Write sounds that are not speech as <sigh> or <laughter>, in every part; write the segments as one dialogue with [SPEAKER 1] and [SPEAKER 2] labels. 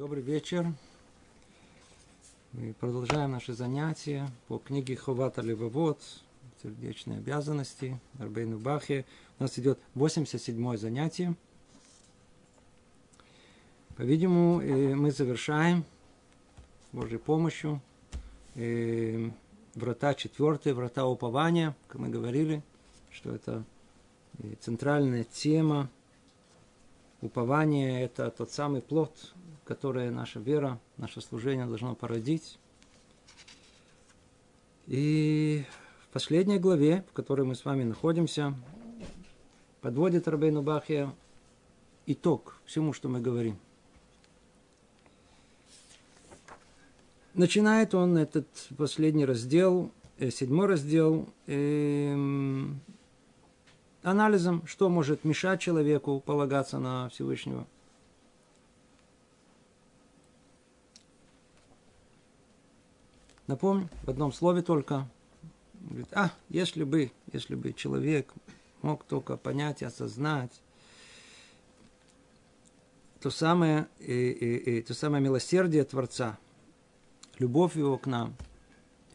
[SPEAKER 1] Добрый вечер. Мы продолжаем наши занятия по книге Ховата Левовод, сердечные обязанности, Арбейну Бахе. У нас идет 87 занятие. По-видимому, э, мы завершаем с Божьей помощью э, врата четвертые, врата упования, как мы говорили, что это э, центральная тема упование – это тот самый плод, который наша вера, наше служение должно породить. И в последней главе, в которой мы с вами находимся, подводит Рабейну Бахия итог всему, что мы говорим. Начинает он этот последний раздел, э, седьмой раздел, эм, анализом, что может мешать человеку полагаться на Всевышнего. Напомню, в одном слове только. Говорит, а, если бы, если бы человек мог только понять и осознать то самое, и, и, и, то самое милосердие Творца, любовь его к нам,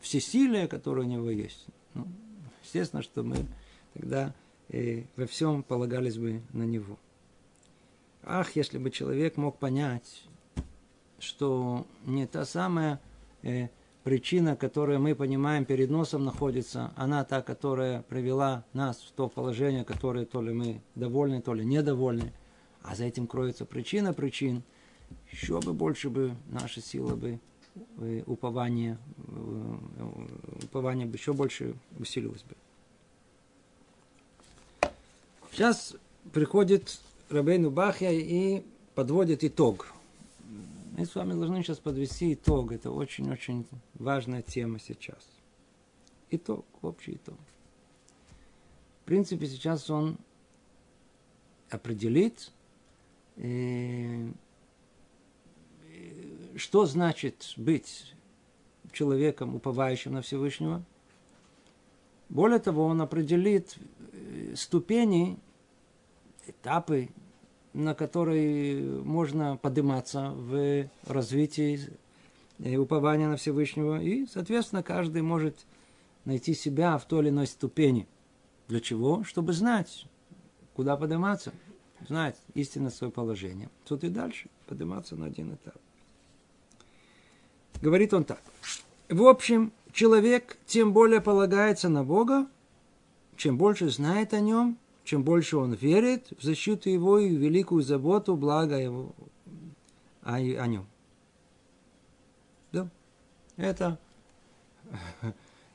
[SPEAKER 1] всесилие, которое у него есть. Ну, естественно, что мы тогда и во всем полагались бы на него. Ах, если бы человек мог понять, что не та самая э, причина, которую мы понимаем перед носом находится, она та, которая привела нас в то положение, которое то ли мы довольны, то ли недовольны, а за этим кроется причина причин, еще бы больше бы наша сила бы э, упование, э, упование бы еще больше усилилось бы. Сейчас приходит Рабейну Бахья и подводит итог. Мы с вами должны сейчас подвести итог. Это очень-очень важная тема сейчас. Итог, общий итог. В принципе, сейчас он определит, э, что значит быть человеком, уповающим на Всевышнего. Более того, он определит э, ступени этапы, на которые можно подниматься в развитии и упования на Всевышнего. И, соответственно, каждый может найти себя в той или иной ступени. Для чего? Чтобы знать, куда подниматься, знать истинное свое положение. Тут и дальше подниматься на один этап. Говорит он так. В общем, человек тем более полагается на Бога, чем больше знает о нем, чем больше он верит в защиту его и великую заботу, благо его о, о нем. Да? Это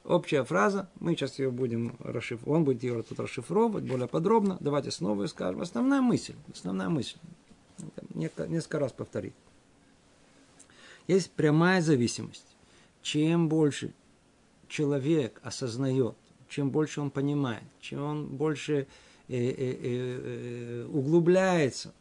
[SPEAKER 1] общая фраза. Мы сейчас ее будем расшифровать. Он будет ее тут расшифровывать более подробно. Давайте снова скажем. Основная мысль. Основная мысль. Несколько раз повторить. Есть прямая зависимость. Чем больше человек осознает, чем больше он понимает, чем он больше э, углубляется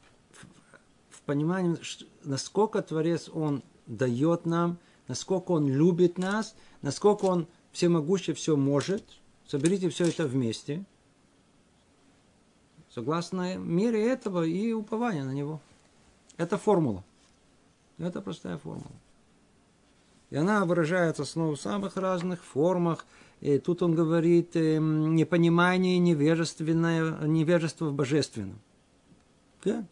[SPEAKER 1] в понимание, насколько Творец Он дает нам, насколько Он любит нас, насколько Он всемогущий все может. Соберите все это вместе. Согласно мере этого и упования на Него. Это формула. Это простая формула. И она выражается снова в самых разных формах – и тут он говорит эм, непонимание невежественное, невежество в божественном. Да?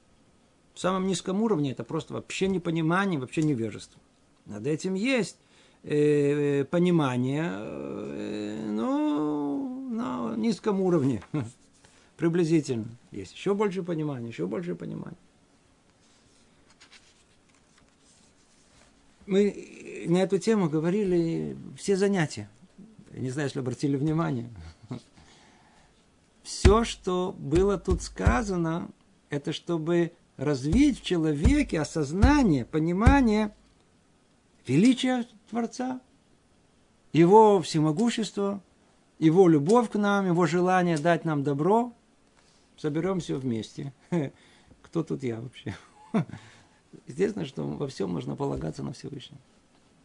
[SPEAKER 1] В самом низком уровне это просто вообще непонимание, вообще невежество. Над этим есть э, понимание, э, но на низком уровне <laughs> приблизительно. Есть еще больше понимания, еще больше понимания. Мы на эту тему говорили все занятия. Я не знаю, если обратили внимание. Все, что было тут сказано, это чтобы развить в человеке осознание, понимание величия Творца, его всемогущество, его любовь к нам, его желание дать нам добро. Соберем все вместе. Кто тут я вообще? Естественно, что во всем нужно полагаться на Всевышнего.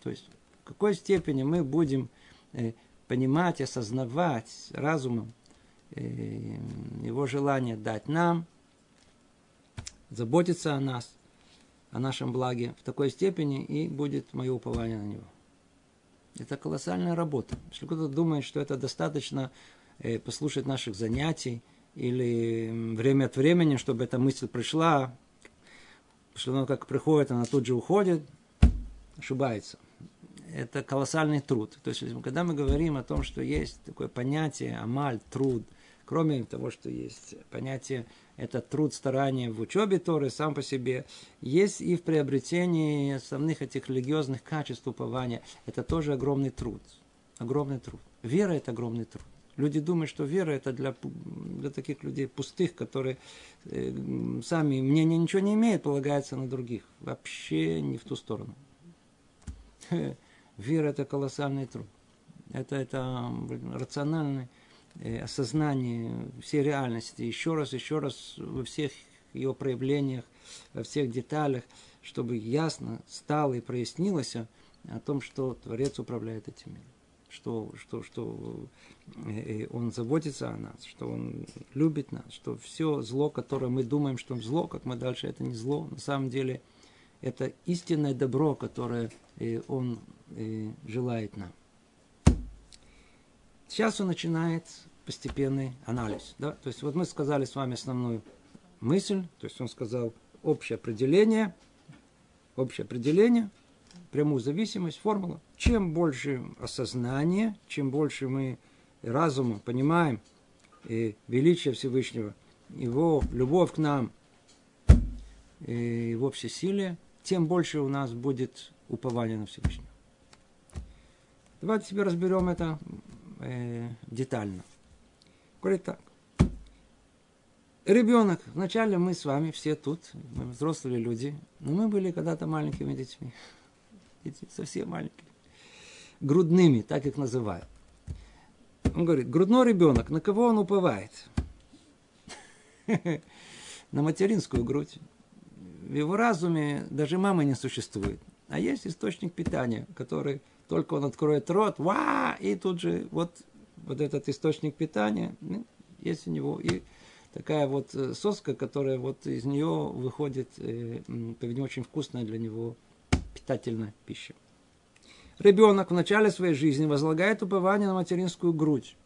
[SPEAKER 1] То есть, в какой степени мы будем э, понимать, осознавать разумом э, его желание дать нам, заботиться о нас, о нашем благе в такой степени, и будет мое упование на него. Это колоссальная работа. Если кто-то думает, что это достаточно э, послушать наших занятий или время от времени, чтобы эта мысль пришла, что она как приходит, она тут же уходит, ошибается. Это колоссальный труд. То есть, когда мы говорим о том, что есть такое понятие амаль, труд, кроме того, что есть понятие это труд, старание в учебе Торы сам по себе, есть и в приобретении основных этих религиозных качеств упования. Это тоже огромный труд. Огромный труд. Вера – это огромный труд. Люди думают, что вера это для, для таких людей пустых, которые э, сами мнения ничего не имеют, полагаются на других. Вообще не в ту сторону. <laughs> Вера это колоссальный труд. Это, это рациональный Э, осознание всей реальности, еще раз, еще раз во всех ее проявлениях, во всех деталях, чтобы ясно стало и прояснилось о том, что Творец управляет этим миром, что, что, что э, Он заботится о нас, что Он любит нас, что все зло, которое мы думаем, что зло, как мы дальше, это не зло, на самом деле это истинное добро, которое желает нам. Сейчас он начинает постепенный анализ. Да? То есть вот мы сказали с вами основную мысль, то есть он сказал общее определение, общее определение, прямую зависимость, формула. Чем больше осознания, чем больше мы разумом понимаем и величие Всевышнего, его любовь к нам, и его всесилие, тем больше у нас будет упование на Всевышнего. Давайте теперь разберем это э, детально. Говорит так. Ребенок. Вначале мы с вами все тут, мы взрослые люди, но мы были когда-то маленькими детьми. Дети совсем маленькие. Грудными, так их называют. Он говорит, грудной ребенок, на кого он уповает? <laughs> На материнскую грудь. В его разуме даже мамы не существует. А есть источник питания, который только он откроет рот, ва, и тут же вот, вот этот источник питания ну, есть у него. И такая вот э, соска, которая вот из нее выходит, э, не очень вкусная для него питательная пища. Ребенок в начале своей жизни возлагает упование на материнскую грудь.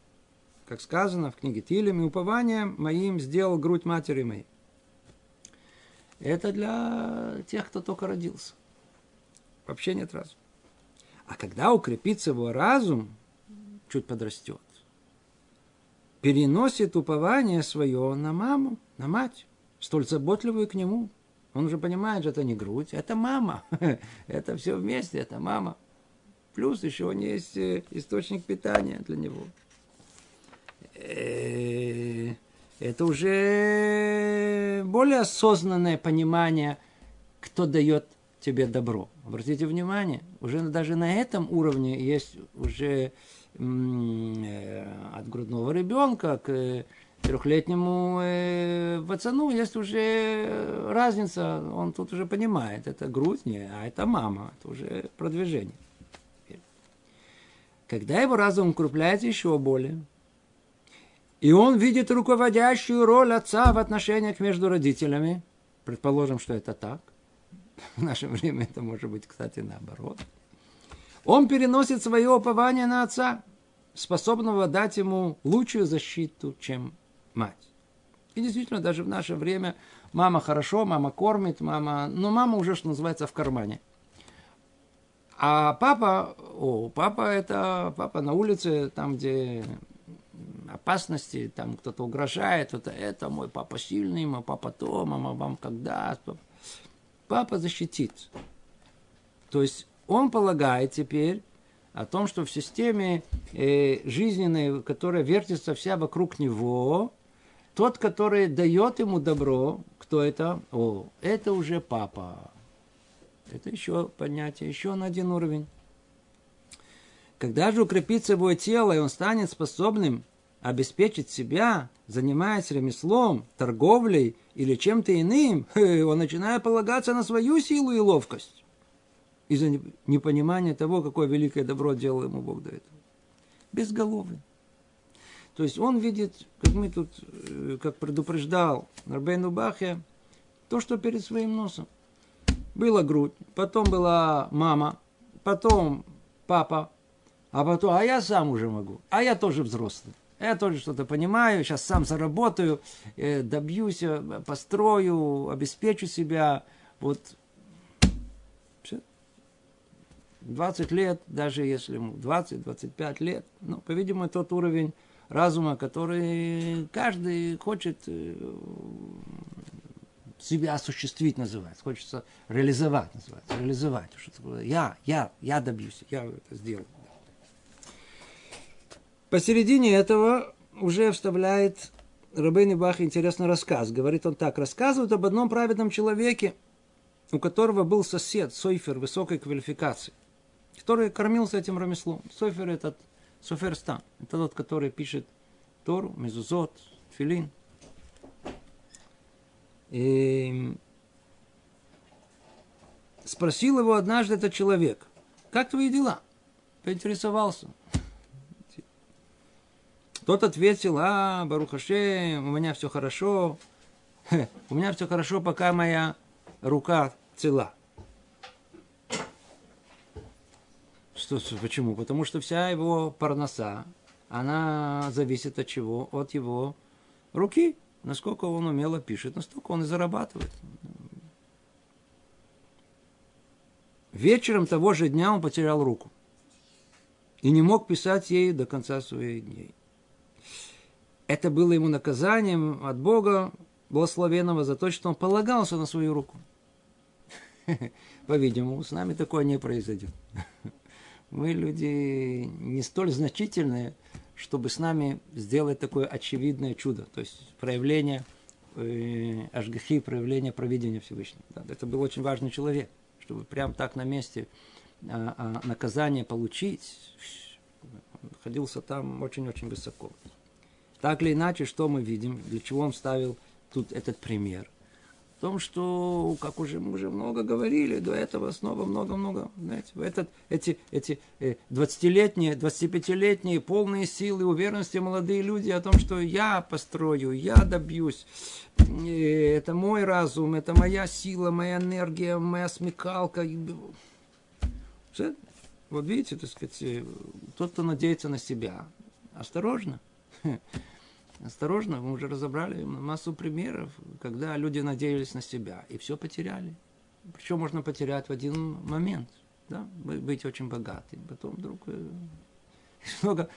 [SPEAKER 1] Как сказано в книге Тилем, и упование моим сделал грудь матери моей. Это для тех, кто только родился. Вообще нет разума. А когда укрепится его разум, чуть подрастет, переносит упование свое на маму, на мать, столь заботливую к нему. Он уже понимает, что это не грудь, это мама. <laughs> Это все вместе, это мама. Плюс еще у него есть э, источник питания для него. Э, это уже более осознанное понимание, кто дает тебе добро. Обратите внимание, уже даже на этом уровне есть уже э, от грудного ребенка к э, трехлетнему э, пацану есть уже разница, он тут уже понимает, это грудь, не, а это мама, это уже продвижение. Когда его разум укрепляется еще более, и он видит руководящую роль отца в отношениях между родителями, предположим, что это так, в наше время это может быть, кстати, наоборот. Он переносит свое упование на отца, способного дать ему лучшую защиту, чем мать. И действительно, даже в наше время мама хорошо, мама кормит, мама, но мама уже, что называется, в кармане. А папа, о, папа это папа на улице, там, где опасности, там кто-то угрожает, это, это мой папа сильный, мой папа то, мама вам когда. Папа защитит. То есть он полагает теперь о том, что в системе э, жизненной, которая вертится вся вокруг него, тот, который дает ему добро, кто это? О, это уже папа. Это еще понятие, еще на один уровень. Когда же укрепится его тело, и он станет способным обеспечить себя, занимаясь ремеслом, торговлей или чем-то иным, <laughs> он начинает полагаться на свою силу и ловкость из-за непонимания того, какое великое добро делал ему Бог до этого. Безголовый. То есть он видит, как мы тут, э, как предупреждал Нарбейну Бахе, то, что перед своим носом. была грудь, потом была мама, потом папа, а потом, а я сам уже могу, а я тоже взрослый. Я тоже что-то понимаю, сейчас сам заработаю, э, добьюсь, э, построю, обеспечу себя. Вот 20 лет, даже если ему 20-25 лет, ну, по-видимому, тот уровень разума, который каждый хочет э, себя осуществить называется, хочется реализовать называется, реализовать. Что такое? Я, я, я добьюсь, я это сделаю. Посередине этого уже вставляет Рабейн Бах интересный рассказ. Говорит он так, рассказывает об одном праведном человеке, у которого был сосед, Сойфер высокой квалификации, который кормился этим ремеслом. Сойфер этот, Соферстан, это тот, который пишет Тору, Мезузот, Филин. И спросил его однажды этот человек, как твои дела? Поинтересовался. Тот ответил, а, Барухаше, у меня все хорошо. У меня все хорошо, пока моя рука цела. Что, почему? Потому что вся его парноса, она зависит от чего? От его руки. Насколько он умело пишет, настолько он и зарабатывает. Вечером того же дня он потерял руку. И не мог писать ей до конца своих дней. Это было ему наказанием от Бога, благословенного, за то, что он полагался на свою руку. <laughs> По-видимому, с нами такое не произойдет. <laughs> Мы люди не столь значительные, чтобы с нами сделать такое очевидное чудо, то есть проявление э, Ашгахи, проявление провидения Всевышнего. Это был очень важный человек, чтобы прям так на месте а, а, наказание получить, находился там очень-очень высоко. Так или иначе, что мы видим, для чего он ставил тут этот пример? в том, что, как уже мы уже много говорили до этого, снова много-много, знаете, этот, эти, эти 20-летние, э, 25-летние, полные силы, уверенности молодые люди о том, что я построю, я добьюсь, это мой разум, это моя сила, моя энергия, моя смекалка. Вот видите, так сказать, э, тот, кто надеется на себя, осторожно. <laughs> Осторожно, мы уже разобрали массу примеров, когда люди надеялись на себя и все потеряли. Причем можно потерять в один момент, да, быть очень богатым. Потом вдруг э, <laughs> много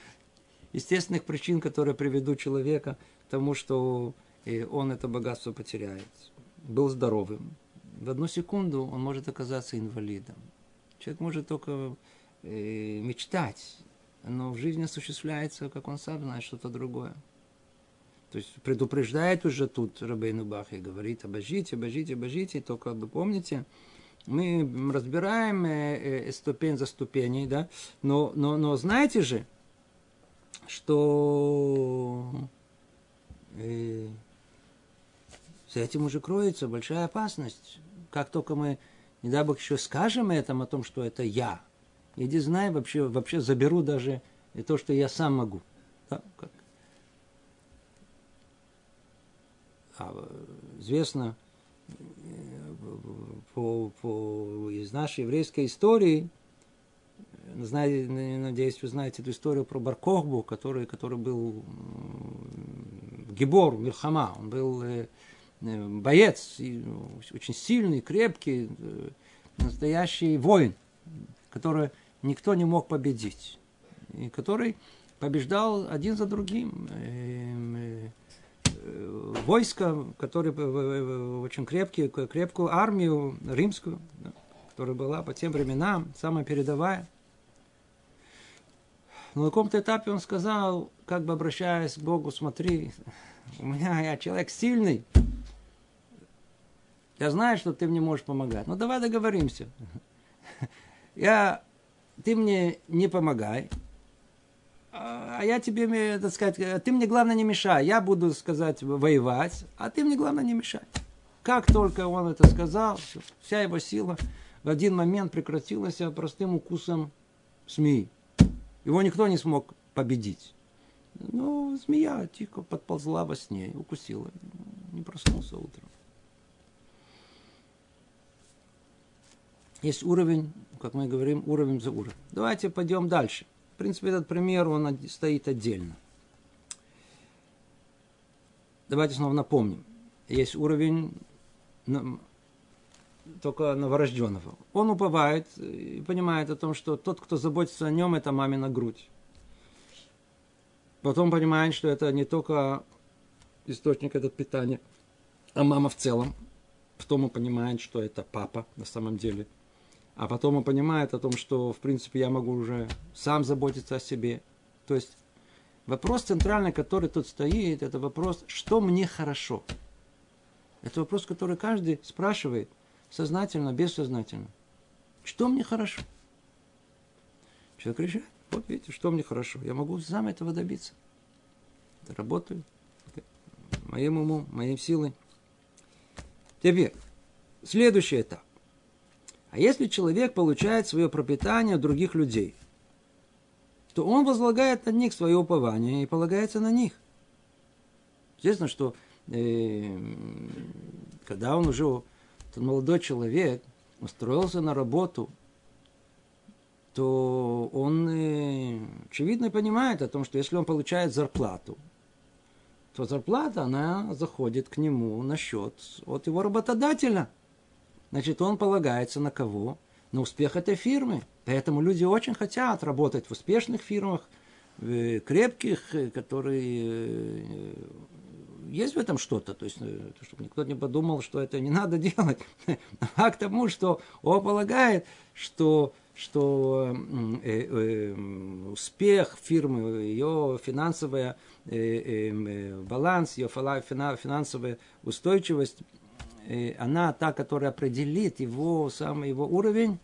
[SPEAKER 1] естественных причин, которые приведут человека к тому, что э, он это богатство потеряет. Был здоровым. В одну секунду он может оказаться инвалидом. Человек может только э, мечтать, но в жизни осуществляется, как он сам знает, что-то другое. То есть предупреждает уже тут Рабейну Бах и говорит, обожите, обожите, обожите, только вы помните, мы разбираем э, э, ступень за ступеней, да, но, но, но знаете же, что э, за этим уже кроется большая опасность. Как только мы, не дай бог, еще скажем этом, о том, что это я, иди знай, вообще, вообще заберу даже то, что я сам могу. Да, как? А, известно по, по, из нашей еврейской истории, знаете, надеюсь, вы знаете эту историю про Баркохбу, который, который был Гибор, Мирхама, он был э, э, боец, очень сильный, крепкий, э, настоящий воин, который никто не мог победить, и который побеждал один за другим войска, которые очень крепкие, крепкую армию римскую, которая была по тем временам самая передовая. Но на каком-то этапе он сказал, как бы обращаясь к Богу, смотри, у меня я человек сильный, я знаю, что ты мне можешь помогать, но давай договоримся. Я, ты мне не помогай, а я тебе, так сказать, ты мне главное не мешай. Я буду, сказать, воевать, а ты мне главное не мешай. Как только он это сказал, вся его сила в один момент прекратилась простым укусом змеи. Его никто не смог победить. Ну, змея тихо подползла во сне укусила. Не проснулся утром. есть уровень, как мы говорим, уровень за уровнем. Давайте пойдем дальше. В принципе, этот пример, он стоит отдельно. Давайте снова напомним. Есть уровень только новорожденного. Он уповает и понимает о том, что тот, кто заботится о нем, это мамина грудь. Потом понимает, что это не только источник этот питания, а мама в целом. Потом он понимает, что это папа на самом деле. А потом он понимает о том, что, в принципе, я могу уже сам заботиться о себе. То есть вопрос центральный, который тут стоит, это вопрос, что мне хорошо. Это вопрос, который каждый спрашивает сознательно, бессознательно. Что мне хорошо? Человек решает, вот видите, что мне хорошо. Я могу сам этого добиться. Работаю. Моим умом, моей силой. Теперь, следующий этап. А если человек получает свое пропитание от других людей, то он возлагает на них свое упование и полагается на них. Естественно, что э, когда он уже, этот молодой человек, устроился на работу, то он, э, очевидно, понимает о том, что если он получает зарплату, то зарплата, она заходит к нему на счет от его работодателя. Значит, он полагается на кого? На успех этой фирмы. Поэтому люди очень хотят работать в успешных фирмах, крепких, которые э, есть в этом что-то, то есть, э, чтобы никто не подумал, что это не надо <laughs> делать. А к тому, что он полагает, что что э, э, успех фирмы, ее финансовая э, э, э баланс, ее финансовая устойчивость, э, она та, которая определит его, самый его уровень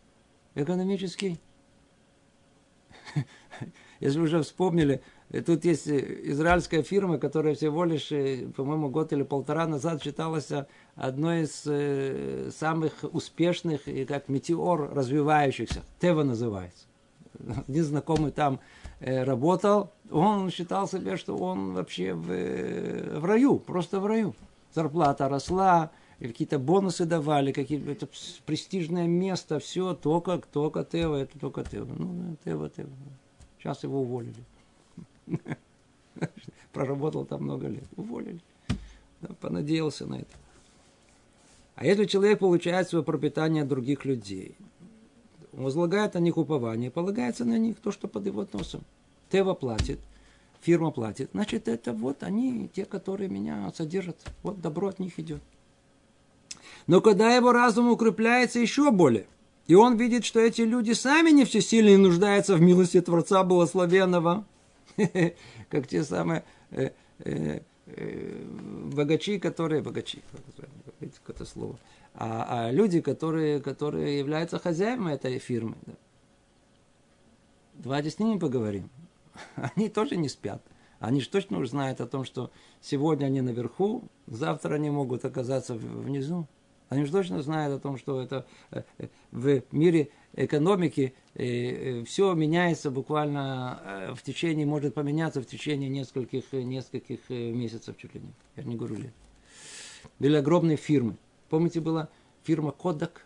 [SPEAKER 1] экономический. <laughs> Если вы уже вспомнили, и тут есть э, израильская фирма, которая всего лишь, э, по-моему, год или полтора назад считалась одной из э, самых успешных и как метеор развивающихся. Тева называется. <laughs> Один знакомый там работал, он считал себе, что он вообще в, в раю, просто в раю. Зарплата росла, какие-то бонусы давали, какие-то престижное место, все, только, только Тева, это только Тева. Ну, Тева, Тева. Сейчас его уволили. <laughs> Проработал там много лет. Уволили. Да, понадеялся на это. А если человек получает свое пропитание от других людей, он возлагает на них упование, полагается на них то, что под его носом. Тева платит, фирма платит, значит, это вот они, те, которые меня содержат. Вот добро от них идет. Но когда его разум укрепляется еще более, и он видит, что эти люди сами не все сильно нуждаются в милости Творца Благословенного, <laughs> как те самые э, э, э, богачи, которые, богачи, видите, какое-то слово, а, а люди, которые, которые являются хозяевами этой фирмы. Да. Давайте с ними поговорим. <laughs> Они тоже не спят. Они же точно уже знают о том, что сегодня они наверху, завтра они могут оказаться внизу. Они же точно знают о том, что это в мире экономики э, все меняется буквально э, в течение, может поменяться в течение нескольких, нескольких э, месяцев чуть ли не, я не говорю лет. Были огромные фирмы. Помните, была фирма Kodak?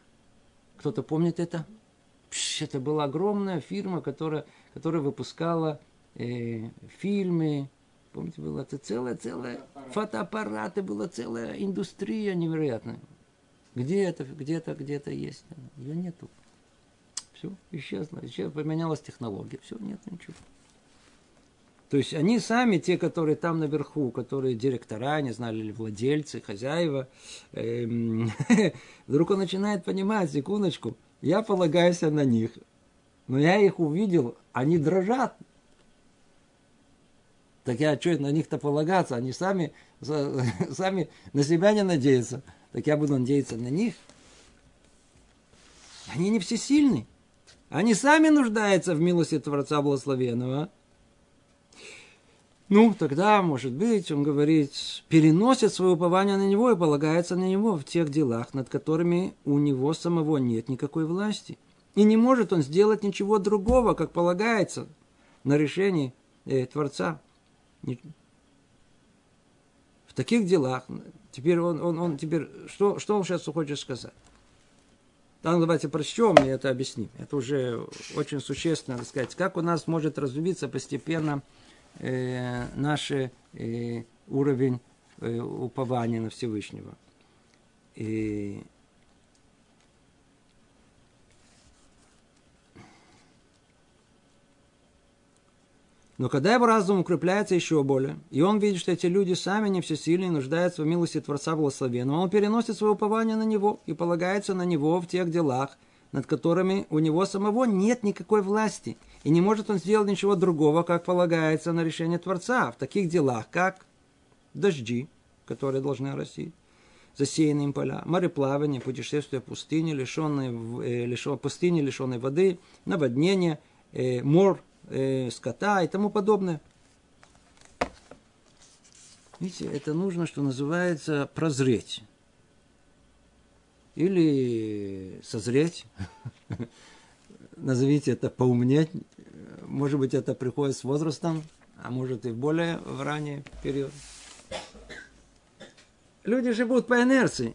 [SPEAKER 1] Кто-то помнит это? Пш, это была огромная фирма, которая, которая выпускала э, фильмы. Помните, была это целая, целая фотоаппараты, была целая индустрия невероятная. Где это, где-то, где-то есть. Ее нету. Все, исчезло. Исчезло, поменялась технология. Все, нет ничего. То есть они сами, те, которые там наверху, которые директора, не знали, или владельцы, хозяева, эм, <laughs> вдруг он начинает понимать, секундочку, я полагаюсь на них, но я их увидел, они дрожат. Так я что на них-то полагаться? Они сами, <laughs> сами на себя не надеются. Так я буду надеяться на них. Они не всесильны. Они сами нуждаются в милости Творца Благословенного. Ну, тогда, может быть, он говорит, переносит свое упование на него и полагается на него в тех делах, над которыми у него самого нет никакой власти. И не может он сделать ничего другого, как полагается на решение э, Творца. В таких делах, теперь он, он, он теперь, что, что он сейчас хочет сказать? Да, ну, давайте прочтем и это объясним. Это уже очень существенно, так сказать, как у нас может развиться постепенно э, наш э, уровень э, упования на Всевышнего. И Но когда его разум укрепляется еще более, и он видит, что эти люди сами не всесильные, нуждаются в милости Творца Благословенного, он переносит свое упование на него и полагается на него в тех делах, над которыми у него самого нет никакой власти. И не может он сделать ничего другого, как полагается на решение Творца в таких делах, как дожди, которые должны растить, засеянные им поля, мореплавание, путешествие в пустыне, лишенные, э, лишен, пустыни, лишенной воды, наводнение, э, мор, э, скота и тому подобное. Видите, это нужно, что называется, прозреть. Или созреть. <laughs> Назовите это поумнеть. Может быть, это приходит с возрастом, а может и более в ранний период. Люди живут по инерции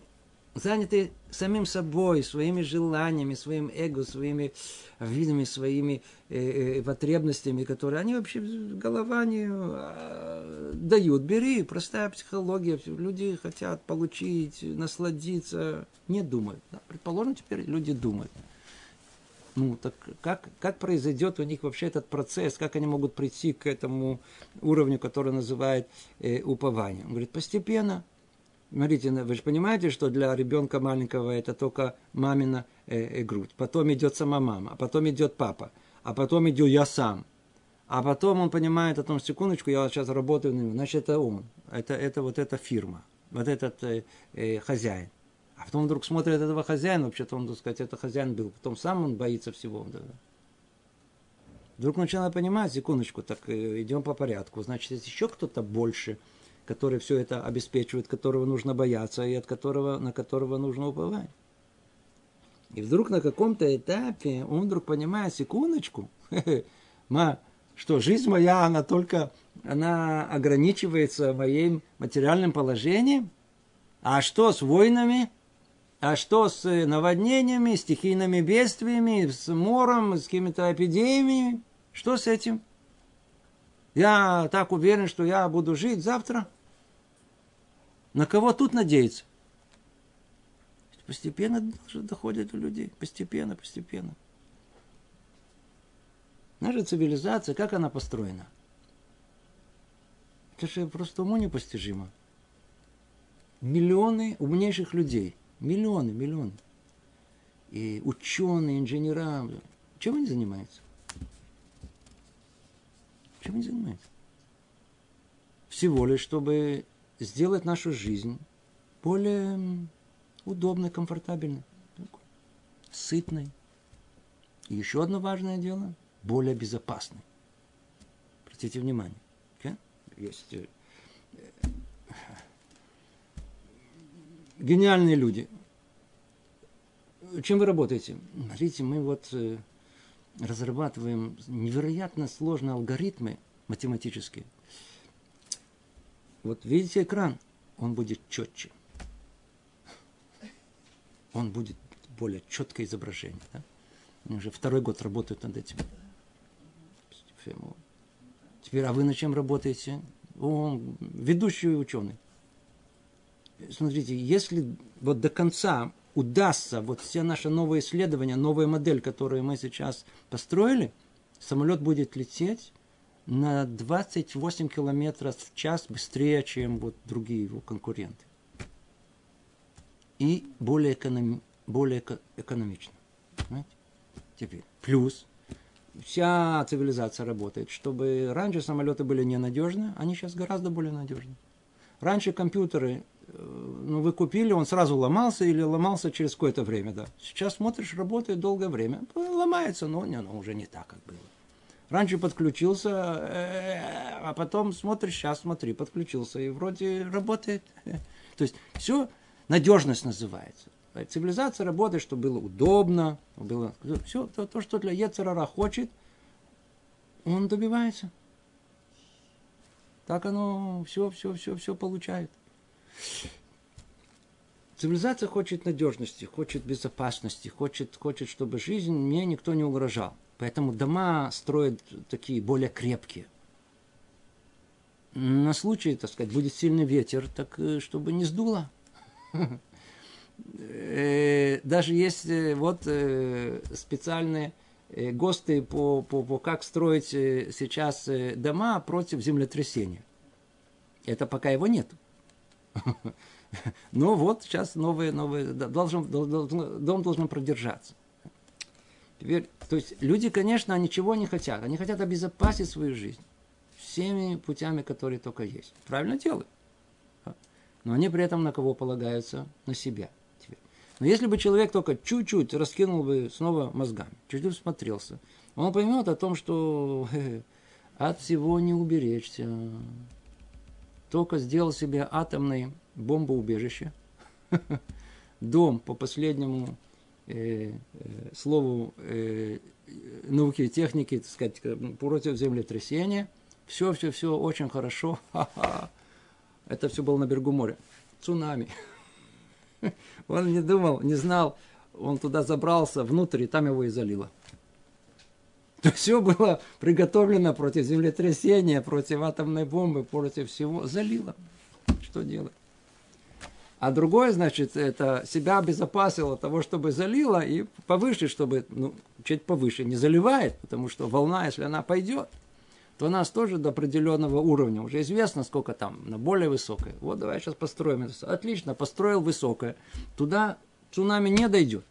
[SPEAKER 1] заняты самим собой, своими желаниями, своим эго, своими видами, своими э, э, потребностями, которые они вообще голова не э, дают. Бери, простая психология. Люди хотят получить, насладиться, не думают. Да, предположим, теперь люди думают. Ну, так как, как произойдет у них вообще этот процесс, как они могут прийти к этому уровню, который называют э, упование? Он говорит, постепенно, Смотрите, вы же понимаете, что для ребенка маленького это только мамина э, э, грудь. Потом идет сама мама, а потом идет папа, а потом иду я сам. А потом он понимает о том, секундочку, я сейчас работаю на него, значит, это он. Это, это вот эта фирма, вот этот э, э, хозяин. А потом вдруг смотрит этого хозяина, вообще-то он, так сказать, это хозяин был. Потом сам он боится всего. Да. Вдруг начинает понимать, секундочку, так э, идем по порядку. Значит, есть еще кто-то больше – который все это обеспечивает, которого нужно бояться и от которого, на которого нужно уповать. И вдруг на каком-то этапе он вдруг понимает, секундочку, <laughs> что жизнь моя, она только, она ограничивается моим материальным положением, а что с войнами, а что с наводнениями, стихийными бедствиями, с мором, с какими-то эпидемиями, что с этим? Я так уверен, что я буду жить завтра – на кого тут надеяться? Постепенно доходит до людей. Постепенно, постепенно. Наша цивилизация, как она построена? Это же просто уму непостижимо. Миллионы умнейших людей. Миллионы, миллионы. И ученые, инженера. Чем они занимаются? Чем они занимаются? Всего лишь, чтобы сделать нашу жизнь более удобной, комфортабельной, сытной. И еще одно важное дело – более безопасной. Обратите внимание. Okay? Есть э, гениальные люди. Чем вы работаете? Смотрите, мы вот э, разрабатываем невероятно сложные алгоритмы математические – вот видите экран, он будет четче. Он будет более четкое изображение. Да? Они уже второй год работают над этим. Теперь, а вы над чем работаете? Он ведущий ученый. Смотрите, если вот до конца удастся вот все наши новые исследования, новая модель, которую мы сейчас построили, самолет будет лететь на 28 километров в час быстрее, чем вот другие его конкуренты. И более, эконом, более экономично. Понимаете? Теперь. Плюс вся цивилизация работает, чтобы раньше самолеты были ненадежны, они сейчас гораздо более надежны. Раньше компьютеры, э, ну, вы купили, он сразу ломался или ломался через какое-то время, да. Сейчас смотришь, работает долгое время, ломается, но, не, но уже не так, как было. Раньше подключился, э, а потом смотришь, сейчас смотри, подключился, и вроде работает. <laughs> То есть все надежность называется. Цивилизация работает, чтобы было удобно, было все то, то что для Ецерара хочет, он добивается. Так оно все, все, все, все получает. Цивилизация хочет надежности, хочет безопасности, хочет, хочет, чтобы жизнь мне никто не угрожал. Поэтому дома строят такие более крепкие. На случай, так сказать, будет сильный ветер, так э, чтобы не сдуло. <laughs> Э, даже есть э, вот специальные ГОСТы по, по, по как строить сейчас дома против землетрясения. Это пока его нет. <laughs> Но вот сейчас новые, новые, должен, дом должен продержаться. Теперь, то есть люди, конечно, ничего не хотят. Они хотят обезопасить свою жизнь всеми путями, которые только есть. Правильно делают. Но они при этом на кого полагаются? На себя. Теперь. Но если бы человек только чуть-чуть раскинул бы снова мозгами, чуть-чуть смотрелся, он поймет о том, что от всего не уберечься. Только сделал себе атомное бомбоубежище, <laughs> дом по последнему э, э, слову э, науки и техники, так сказать, против землетрясения. Все, все, все очень хорошо. <laughs> Это все было на берегу моря. Цунами. <laughs> Он не думал, не знал. Он туда забрался внутрь, и там его и залило. То все было приготовлено против землетрясения, против атомной бомбы, против всего. Залило. Что делать? А другое, значит, это себя обезопасил того, чтобы залило, и повыше, чтобы, ну, чуть повыше, не заливает, потому что волна, если она пойдет, то нас тоже до определенного уровня. Уже известно, сколько там, на более высокое. Вот давай сейчас построим это. Отлично, построил высокое. Туда цунами не дойдет.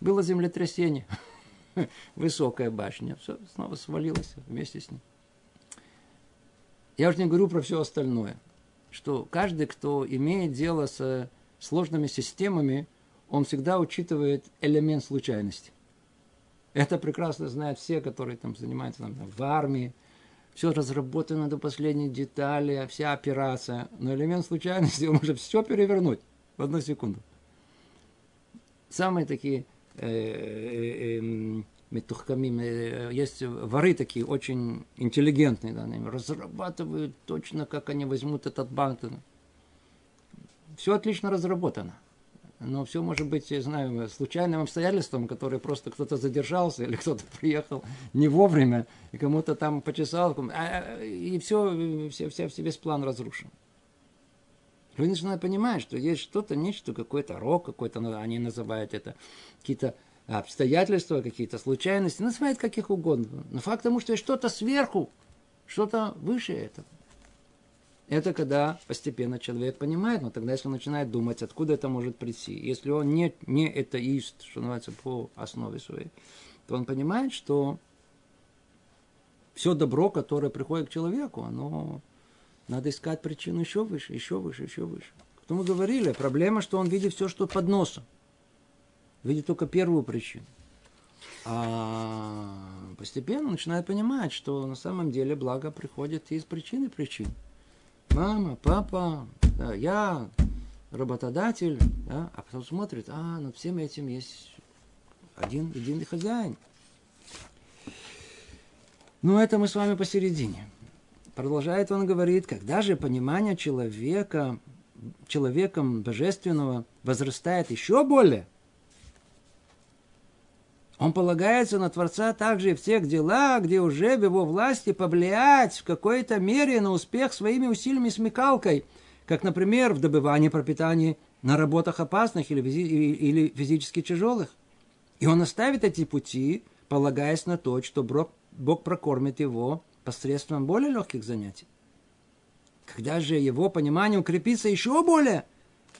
[SPEAKER 1] Было землетрясение. Высокая башня. Все, снова свалилось вместе с ним. Я уже не говорю про все остальное что каждый, кто имеет дело с сложными системами, он всегда учитывает элемент случайности. Это прекрасно знают все, которые там занимаются там, в армии. Все разработано до последней детали, вся операция. Но элемент случайности, <laughs> он может все перевернуть в одну секунду. Самые такие э, э, э, метухкамим. Э, есть воры такие очень интеллигентные, да, они разрабатывают точно, как они возьмут этот банк. Все отлично разработано. Но все может быть, я знаю, случайным обстоятельством, которое просто кто-то задержался или <laughs> кто-то приехал не вовремя и кому-то там почесал, а, а, и все, все, все, весь план разрушен. Люди начинают понимать, что есть что-то, нечто, какой-то рок какой-то, они называют это, какие-то обстоятельства, какие-то случайности, называют каких угодно. Но факт тому, что есть что-то сверху, что-то выше этого. Это когда постепенно человек понимает, но тогда, если он начинает думать, откуда это может прийти, если он не, не атеист, что называется, по основе своей, то он понимает, что все добро, которое приходит к человеку, оно надо искать причину еще выше, еще выше, еще выше. Кто мы говорили, проблема, что он видит все, что под носом видит только первую причину. А постепенно начинает понимать, что на самом деле благо приходит из причины причин. Мама, папа, да, я, работодатель, да, а потом смотрит, а над всем этим есть один единый хозяин. Ну, это мы с вами посередине. Продолжает он говорит, когда же понимание человека, человеком божественного возрастает еще более – он полагается на Творца также и в тех делах, где уже в его власти повлиять в какой-то мере на успех своими усилиями смекалкой, как, например, в добывании пропитания на работах опасных или, физически тяжелых. И он оставит эти пути, полагаясь на то, что Бог прокормит его посредством более легких занятий. Когда же его понимание укрепится еще более,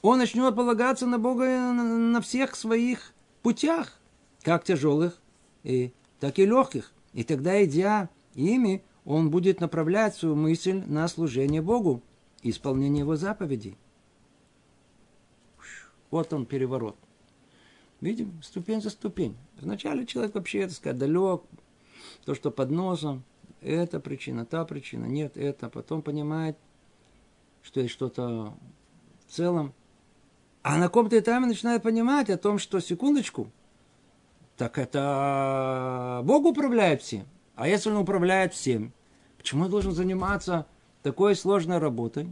[SPEAKER 1] он начнет полагаться на Бога на всех своих путях как тяжелых, и, так и легких. И тогда, идя ими, он будет направлять свою мысль на служение Богу и исполнение Его заповедей. Вот он переворот. Видим, ступень за ступень. Вначале человек вообще, так сказать, далек, то, что под носом, это причина, та причина, нет, это. Потом понимает, что есть что-то в целом. А на каком-то этапе начинает понимать о том, что, секундочку, так это Бог управляет всем. А если Он управляет всем, почему я должен заниматься такой сложной работой?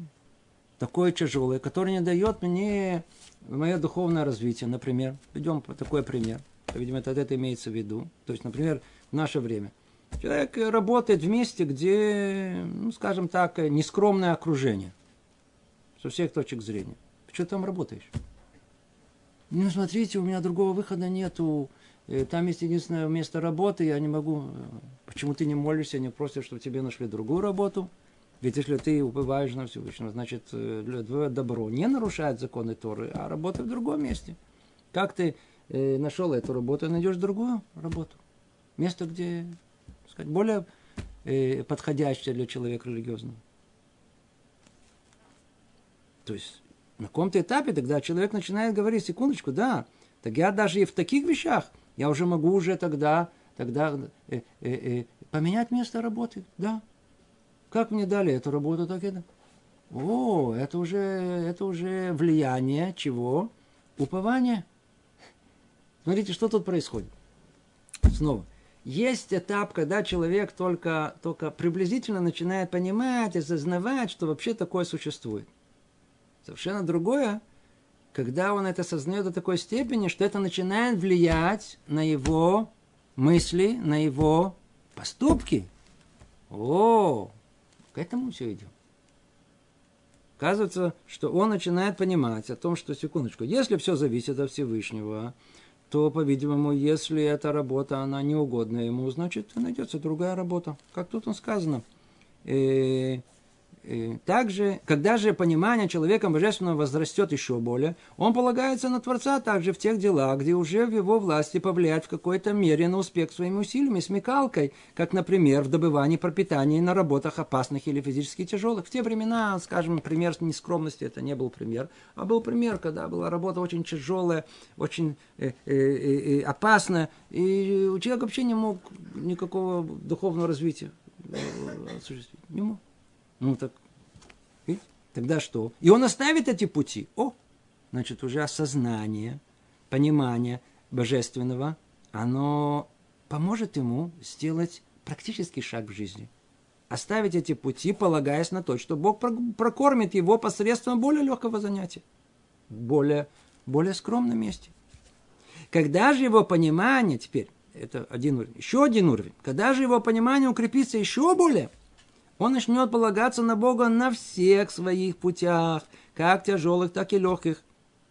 [SPEAKER 1] такое тяжелое, которое не дает мне мое духовное развитие, например. Идем по такой пример. Видимо, это, это имеется в виду. То есть, например, в наше время. Человек работает в месте, где, ну, скажем так, нескромное окружение. Со всех точек зрения. Что ты там работаешь? Ну, смотрите, у меня другого выхода нету. Э, там есть единственное место работы, я не могу. Э, почему ты не молишься, не просишь, чтобы тебе нашли другую работу? Ведь если ты убываешь на Всевышнего, значит, э, добро не нарушает законы Торы, а работа в другом месте. Как ты нашел эту работу, найдешь другую работу. Место, где, сказать, более подходящее для человека религиозного. То есть на каком-то этапе тогда человек начинает говорить, секундочку, да, так я даже и в таких вещах, я уже могу уже тогда, тогда э, э, э, поменять место работы, да, как мне дали эту работу, так это? О, это уже, это уже влияние чего? Упование. Смотрите, что тут происходит. Снова. Есть этап, когда человек только, только приблизительно начинает понимать, осознавать, что вообще такое существует. Совершенно другое, когда он это осознает до такой степени, что это начинает влиять на его мысли, на его поступки. О, к этому все идем. Оказывается, что он начинает понимать о том, что, секундочку, если все зависит от Всевышнего, то, по-видимому, если эта работа, она не угодна ему, значит, найдется другая работа. Как тут он сказано. Э, также, когда же понимание человеком божественного возрастет еще более, он полагается на Творца также в тех делах, где уже в его власти повлиять в какой-то мере на успех своими усилиями, смекалкой, как, например, в добывании пропитания на работах опасных или физически тяжелых. В те времена, скажем, пример нескромности, это не был пример, а был пример, когда была работа очень тяжелая, очень э, э, э, опасная, и человек вообще не мог никакого духовного развития осуществить. Не мог. Ну так, видите? тогда что? И он оставит эти пути. О, значит, уже осознание, понимание божественного, оно поможет ему сделать практический шаг в жизни. Оставить эти пути, полагаясь на то, что Бог прокормит его посредством более легкого занятия, более, более скромном месте. Когда же его понимание, теперь, это один уровень, еще один уровень, когда же его понимание укрепится еще более – он начнет полагаться на Бога на всех своих путях, как тяжелых, так и легких.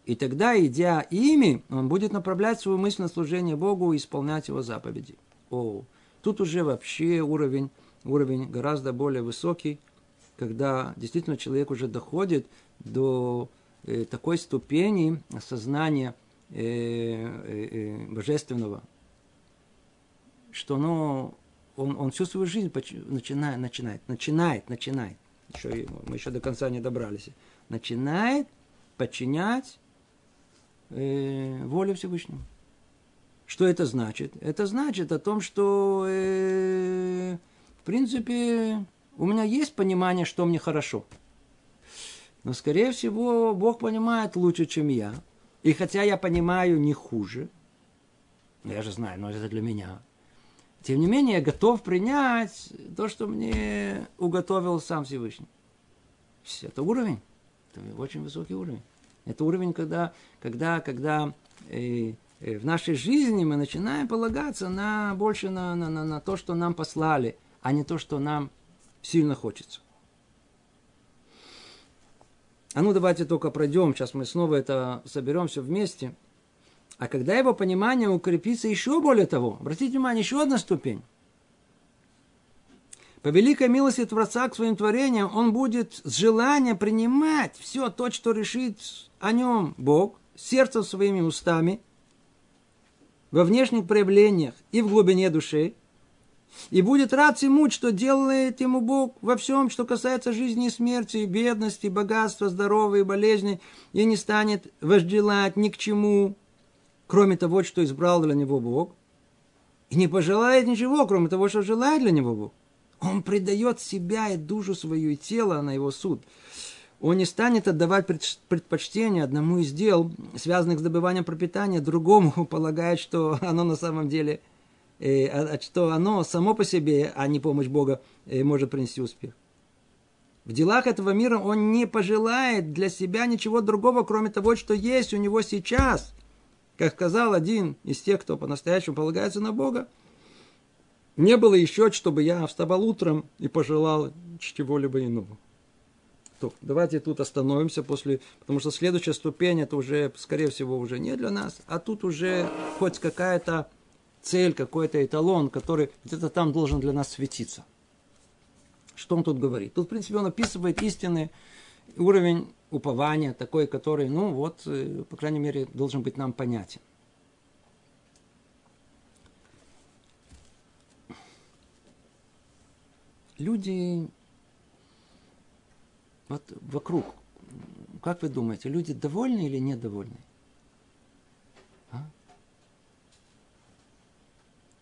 [SPEAKER 1] И тогда, идя ими, он будет направлять свою мысль на служение Богу и исполнять его заповеди. О, тут уже вообще уровень, уровень гораздо более высокий, когда действительно человек уже доходит до э, такой ступени осознания э, э, э божественного, что оно он, он всю свою жизнь начинает, начинает, начинает, начинает. Еще, мы еще до конца не добрались. Начинает подчинять э, воле Всевышнему. Что это значит? Это значит о том, что, э, в принципе, у меня есть понимание, что мне хорошо. Но, скорее всего, Бог понимает лучше, чем я. И хотя я понимаю не хуже, я же знаю, но это для меня – тем не менее, я готов принять то, что мне уготовил сам Всевышний. Это уровень. Это очень высокий уровень. Это уровень, когда, когда, когда э, э, в нашей жизни мы начинаем полагаться на, больше на, на, на, на то, что нам послали, а не то, что нам сильно хочется. А ну давайте только пройдем, сейчас мы снова это соберем все вместе – а когда его понимание укрепится еще более того, обратите внимание, еще одна ступень. По великой милости Творца к своим творениям он будет с желания принимать все то, что решит о нем Бог, сердцем своими устами, во внешних проявлениях и в глубине души, и будет рад всему, что делает ему Бог во всем, что касается жизни и смерти, бедности, богатства, здоровья и болезни, и не станет вожделать ни к чему, кроме того, что избрал для него Бог, и не пожелает ничего, кроме того, что желает для него Бог. Он предает себя и душу свою и тело на его суд. Он не станет отдавать предпочтение одному из дел, связанных с добыванием пропитания, другому <laughs> полагает, что оно на самом деле, э, что оно само по себе, а не помощь Бога, э, может принести успех. В делах этого мира он не пожелает для себя ничего другого, кроме того, что есть у него сейчас. Как сказал один из тех, кто по-настоящему полагается на Бога, не было еще, чтобы я вставал утром и пожелал чего-либо иного. То, давайте тут остановимся после, потому что следующая ступень это уже, скорее всего, уже не для нас, а тут уже хоть какая-то цель, какой-то эталон, который где-то там должен для нас светиться. Что он тут говорит? Тут, в принципе, он описывает истинный уровень упования, такой, который, ну вот, э, по крайней мере, должен быть нам понятен. Люди вот вокруг, как вы думаете, люди довольны или недовольны? А?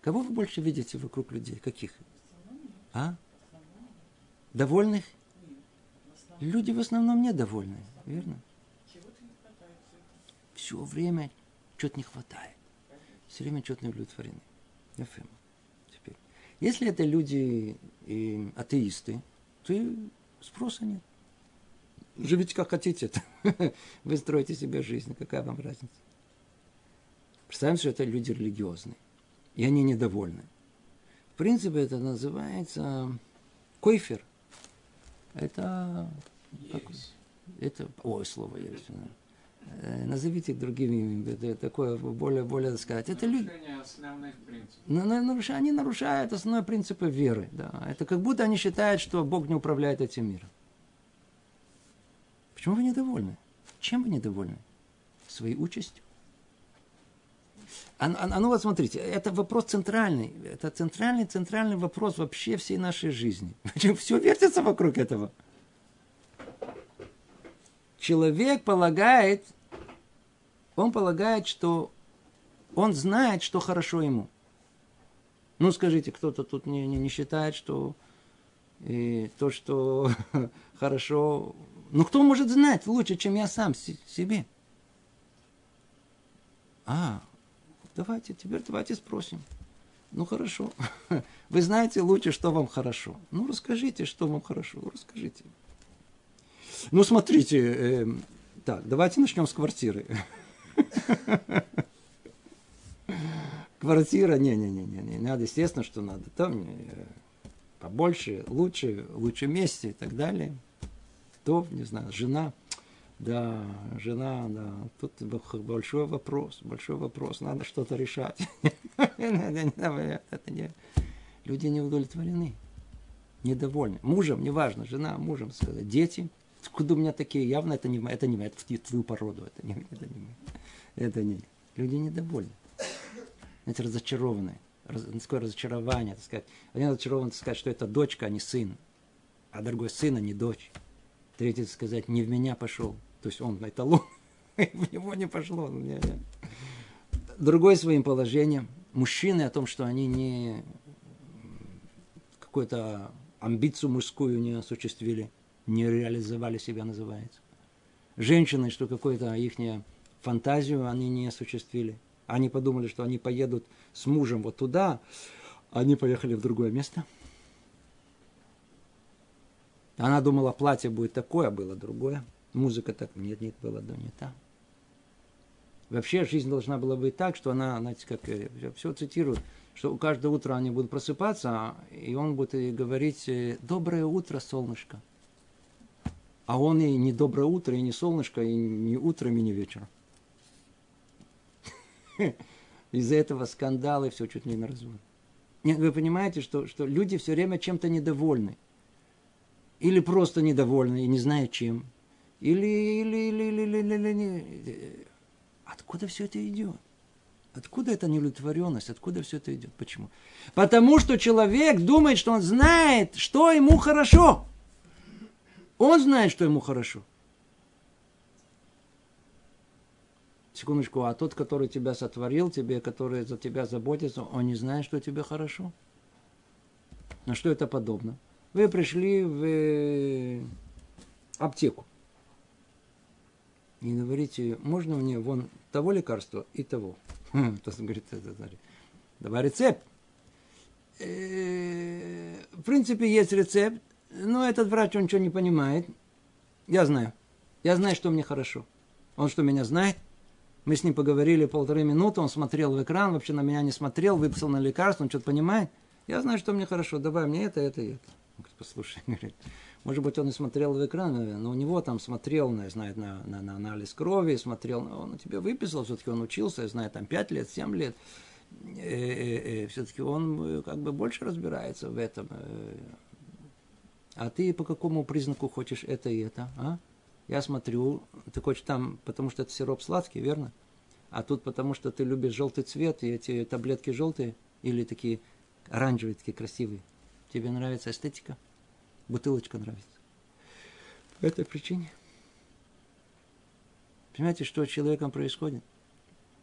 [SPEAKER 1] Кого вы больше видите вокруг людей? Каких? А? Довольных? Люди в основном недовольны, верно? Все время что-то не хватает. Все время что-то не удовлетворены. Теперь. Если это люди и атеисты, то спроса нет. Живите как хотите. <laughs> Вы строите себе жизнь. Какая вам разница? Представим, что это люди религиозные. И они недовольны. В принципе, это называется койфер. Это... Как, это... Ой, слово есть. Э, назовите другими это такое более, более так сказать. Это люди. основных принципов. Они нарушают основные принципы веры. Да. Это как будто они считают, что Бог не управляет этим миром. Почему вы недовольны? Чем вы недовольны? Своей участью? А, а, а ну вот смотрите, это вопрос центральный. Это центральный, центральный вопрос вообще всей нашей жизни. <laughs> Все вертится вокруг этого. Человек полагает, он полагает, что он знает, что хорошо ему. Ну, скажите, кто-то тут не, не, не считает, что и то, что <laughs> хорошо ну кто может знать лучше, чем я сам себе? А, давайте, теперь давайте спросим. Ну хорошо. <laughs> Вы знаете лучше, что вам хорошо. Ну расскажите, что вам хорошо. Расскажите. Ну смотрите, э, так, давайте начнем с квартиры. Квартира, не-не-не, не надо, естественно, что надо там э, побольше, лучше, лучше месте и так далее то, не знаю, жена, да, жена, да, тут большой вопрос, большой вопрос, надо что-то решать. Люди не удовлетворены, недовольны. Мужем, неважно, жена, мужем, сказать, дети, откуда у меня такие, явно это не, это не это в твою породу, это не, это не, это не. Люди недовольны. Знаете, разочарованные. Раз, такое разочарование, так сказать. Один разочарован, так сказать, что это дочка, а не сын. А другой сын, а не дочь. Третий сказать, не в меня пошел. То есть он на эталон, <laughs> в него не пошло. Другое своим положением. Мужчины о том, что они не какую-то амбицию мужскую не осуществили, не реализовали себя, называется. Женщины, что какую-то их фантазию они не осуществили. Они подумали, что они поедут с мужем вот туда, а они поехали в другое место – она думала, платье будет такое, а было другое. Музыка так, нет, нет, было да не так. Вообще жизнь должна была быть так, что она, знаете, как э, все цитирует, что каждое утро они будут просыпаться, и он будет говорить «Доброе утро, солнышко». А он и не доброе утро, и не солнышко, и не утром, и не вечером. <laughs> Из-за этого скандалы все чуть не на развод. Вы понимаете, что, что люди все время чем-то недовольны или просто недовольны и не знают чем, или, или, или, или, или, или, или откуда все это идет? Откуда эта неудовлетворенность? Откуда все это идет? Почему? Потому что человек думает, что он знает, что ему хорошо. Он знает, что ему хорошо. Секундочку, а тот, который тебя сотворил, тебе, который за тебя заботится, он не знает, что тебе хорошо? На что это подобно? Вы пришли в э, аптеку. И говорите, можно мне вон того лекарства и того. <laughs> Тот говорит, давай рецепт. Э, в принципе, есть рецепт, ну, этот врач, он ничего не понимает. Я знаю. Я знаю, что мне хорошо. Он что, меня знает? Мы с ним поговорили полторы минуты, он смотрел в экран, вообще на меня не смотрел, выписал на лекарство, он что-то понимает. Я знаю, что мне хорошо, давай мне это, это и это. Он говорит, послушай, <laughs> говорит, может быть, он и смотрел в экран, но у него там смотрел, на, знает, на, на, на анализ крови, смотрел, он тебе выписал, все-таки он учился, я знаю, там 5 лет, 7 лет. Э, э, э, все-таки он как бы больше разбирается в этом. А ты по какому признаку хочешь это и это, а? Я смотрю, ты хочешь там, потому что это сироп сладкий, верно? А тут потому что ты любишь желтый цвет, и эти таблетки желтые, или такие оранжевые, такие красивые. Тебе нравится эстетика? Бутылочка нравится. По этой причине. Понимаете, что с человеком происходит?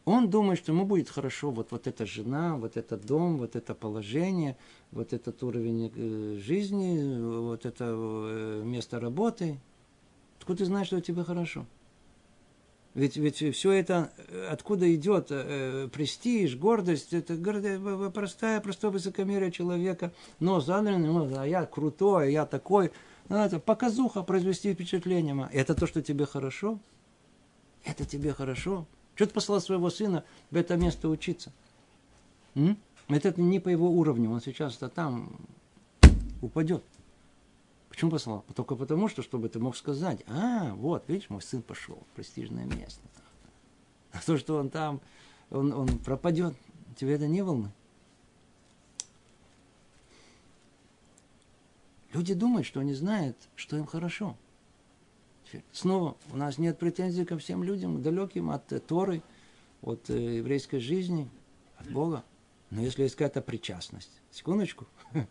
[SPEAKER 1] Он думает, что ему будет хорошо, вот, вот эта жена, вот этот дом, вот это положение, вот этот уровень э, жизни, вот это э, место работы. Откуда ты знаешь, что тебе хорошо? Ведь, ведь все это э, откуда идет э, престиж, гордость, это простая, простое высокомерие человека. Но задран, ну, а я крутой, я такой. Ну, это показуха, произвести впечатление. Это то, что тебе хорошо? Это тебе хорошо? Что ты послал своего сына в это место учиться? М? Это не по его уровню, он сейчас-то там упадет. Почему послал? Только потому, что, чтобы ты мог сказать, а, вот, видишь, мой сын пошел в престижное место. А то, что он там, он, он пропадет, тебе это не волнует. Люди думают, что они знают, что им хорошо. Снова, у нас нет претензий ко всем людям, далеким от Торы, от э, еврейской жизни, от Бога. Но если есть какая-то причастность, секундочку, <laughs>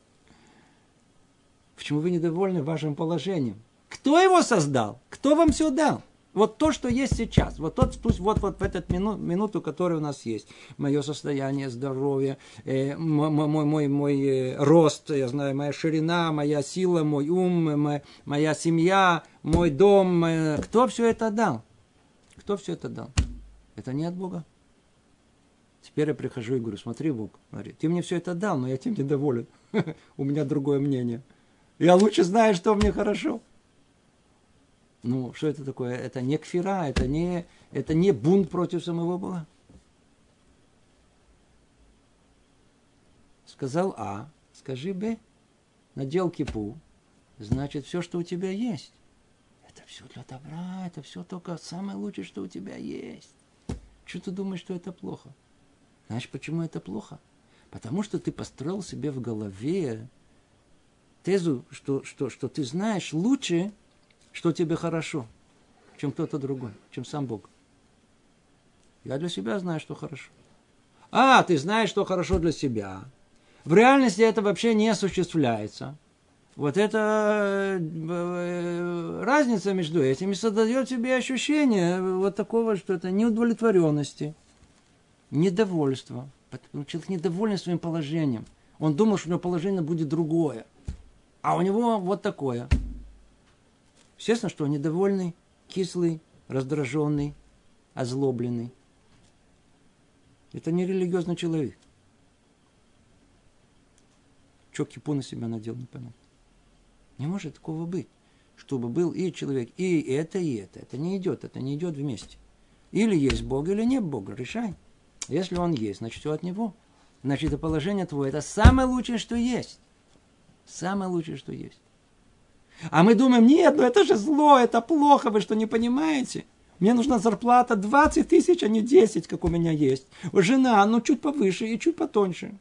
[SPEAKER 1] Почему вы недовольны вашим положением? Кто его создал? Кто вам все дал? Вот то, что есть сейчас, вот тот, пусть вот, вот в эту мину, минуту, которая у нас есть, мое состояние здоровья, э, мой, мой, мой, мой э, рост, я знаю, моя ширина, моя сила, мой ум, моя, моя семья, мой дом, э, кто все это дал? Кто все это дал? Это не от Бога. Теперь я прихожу и говорю, смотри, Бог, смотри, ты мне все это дал, но я тем недоволен. <laughs> У меня другое мнение. Я лучше знаю, что мне хорошо. Ну, что это такое? Это не кфира, это не, это не бунт против самого Бога. Сказал А, скажи Б, надел кипу, значит, все, что у тебя есть, это все для добра, это все только самое лучшее, что у тебя есть. Что ты думаешь, что это плохо? Знаешь, почему это плохо? Потому что ты построил себе в голове тезу, что, что, что ты знаешь лучше, что тебе хорошо, чем кто-то другой, чем сам Бог. Я для себя знаю, что хорошо. А, ты знаешь, что хорошо для себя. В реальности это вообще не осуществляется. Вот это э, разница между этими создает тебе ощущение вот такого, что это неудовлетворенности, недовольства. Человек недоволен своим положением. Он думал, что у него положение будет другое. А у него вот такое. Естественно, что он недовольный, кислый, раздраженный, озлобленный. Это не религиозный человек. Что кипу на себя надел, непонятно. Не может такого быть. Чтобы был и человек, и это, и это. Это не идет, это не идет вместе. Или есть Бог, или нет Бога. Решай. Если он есть, значит, все от него. Значит, это положение твое, это самое лучшее, что есть. Самое лучшее, что есть. А мы думаем, нет, ну это же зло, это плохо, вы что, не понимаете? Мне нужна зарплата 20 тысяч, а не 10, как у меня есть. Жена, ну чуть повыше и чуть потоньше.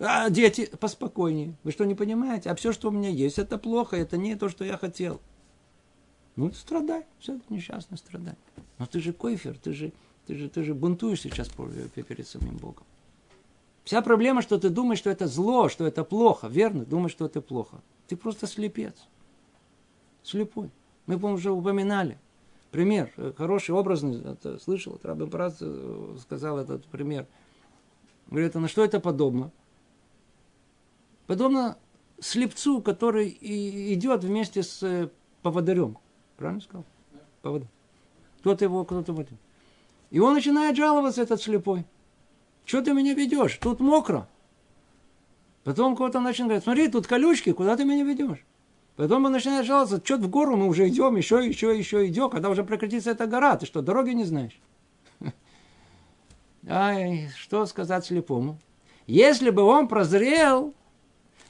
[SPEAKER 1] А дети поспокойнее. Вы что, не понимаете? А все, что у меня есть, это плохо, это не то, что я хотел. Ну, страдай, все это несчастно страдай. Но ты же койфер, ты же, ты же, ты же бунтуешь сейчас перед самим Богом. Вся проблема, что ты думаешь, что это зло, что это плохо. Верно? Думаешь, что это плохо. Ты просто слепец. Слепой. Мы, по-моему, уже упоминали. Пример, э, хороший, образный, это, слышал, это Прат э, сказал этот пример. Говорит, а на что это подобно? Подобно слепцу, который идет вместе с э, поводырем. Правильно сказал? Поводырь. Кто-то его, кто-то вот. И он начинает жаловаться, этот слепой. Что ты меня ведешь? Тут мокро. Потом кого-то начинает говорить, смотри, тут колючки, куда ты меня ведешь? Потом он начинает жаловаться, что в гору мы уже идем, еще, еще, еще идем, когда уже прекратится эта гора, ты что, дороги не знаешь? <laughs> Ай, что сказать слепому? Если бы он прозрел,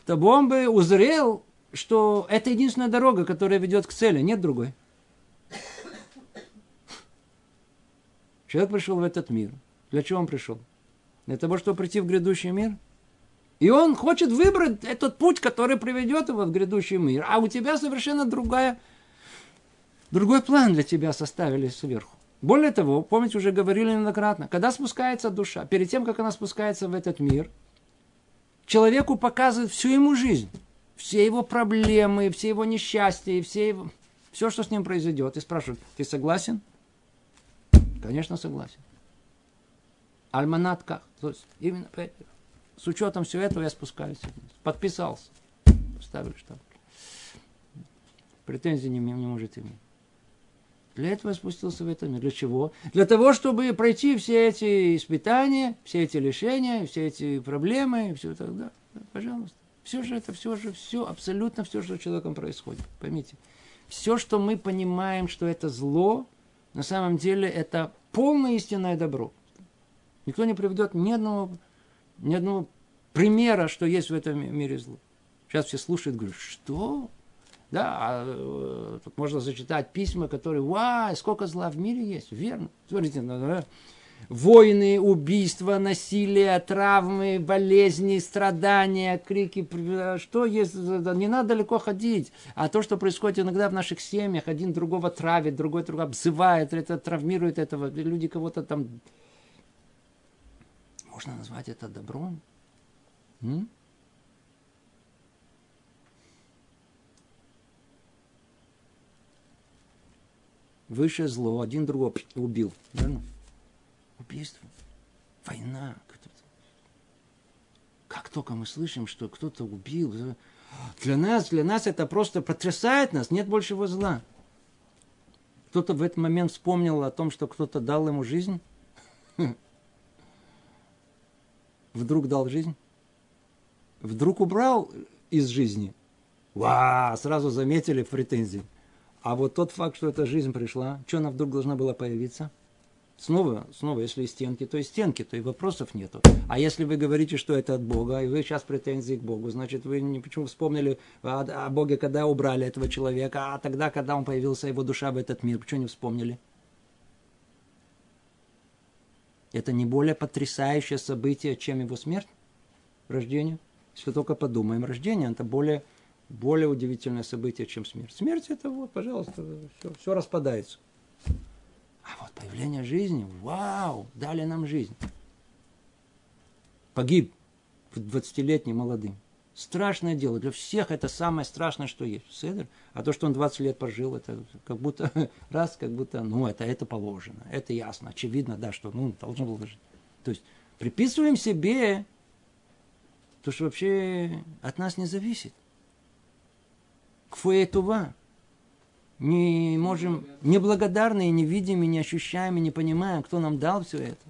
[SPEAKER 1] то бы он бы узрел, что это единственная дорога, которая ведет к цели, нет другой. Человек пришел в этот мир. Для чего он пришел? Для того, чтобы прийти в грядущий мир? И он хочет выбрать этот путь, который приведет его в грядущий мир. А у тебя совершенно другая, другой план для тебя составили сверху. Более того, помните, уже говорили неоднократно, когда спускается душа, перед тем, как она спускается в этот мир, человеку показывают всю ему жизнь, все его проблемы, все его несчастья, все, его, все, что с ним произойдет. И спрашивают, ты согласен? Конечно, согласен. Альманат как? То есть, именно с учетом всего этого я спускаюсь. Подписался. Ставлю штамп. Претензий не, не можете иметь. Для этого я спустился в этот мир. Для чего? Для того, чтобы пройти все эти испытания, все эти лишения, все эти проблемы, все тогда. Пожалуйста. Все же это, все же, все, абсолютно все, что с человеком происходит. Поймите. Все, что мы понимаем, что это зло, на самом деле это полное истинное добро. Никто не приведет ни одного, ни одного примера, что есть в этом мире зло. Сейчас все слушают, говорят, что? Да, а, э, тут можно зачитать письма, которые, вау, сколько зла в мире есть. Верно. Смотрите, да, войны, убийства, насилие, травмы, болезни, страдания, крики. Что есть? Не надо далеко ходить. А то, что происходит иногда в наших семьях, один другого травит, другой другого обзывает, это травмирует этого. Люди кого-то там... Можно назвать это добром? М? Высшее зло, один другого убил. Верно? Убийство. Война. Как только мы слышим, что кто-то убил, для нас, для нас это просто потрясает нас, нет большего зла. Кто-то в этот момент вспомнил о том, что кто-то дал ему жизнь. <laughs> Вдруг дал жизнь. Вдруг убрал из жизни. Ва, сразу заметили претензии. А вот тот факт, что эта жизнь пришла, что она вдруг должна была появиться? Снова, снова, если стенки, то и стенки, то и вопросов нету. А если вы говорите, что это от Бога, и вы сейчас претензии к Богу, значит, вы не почему вспомнили о, о Боге, когда убрали этого человека, а тогда, когда он появился, его душа в этот мир, почему не вспомнили? Это не более потрясающее событие, чем его смерть, рождение. Если только подумаем, рождение это более более удивительное событие, чем смерть. Смерть это вот, пожалуйста, все, все распадается. А вот появление жизни, вау, дали нам жизнь. Погиб в 20-летний молодым. Страшное дело. Для всех это самое страшное, что есть. Седер. А то, что он 20 лет прожил, это как будто <laughs> раз, как будто, ну, это, это положено. Это ясно. Очевидно, да, что, ну, должно было жить. То есть, приписываем себе то, что вообще от нас не зависит кфуэтува. Не можем, неблагодарные, не видим, не ощущаем, и не понимаем, кто нам дал все это.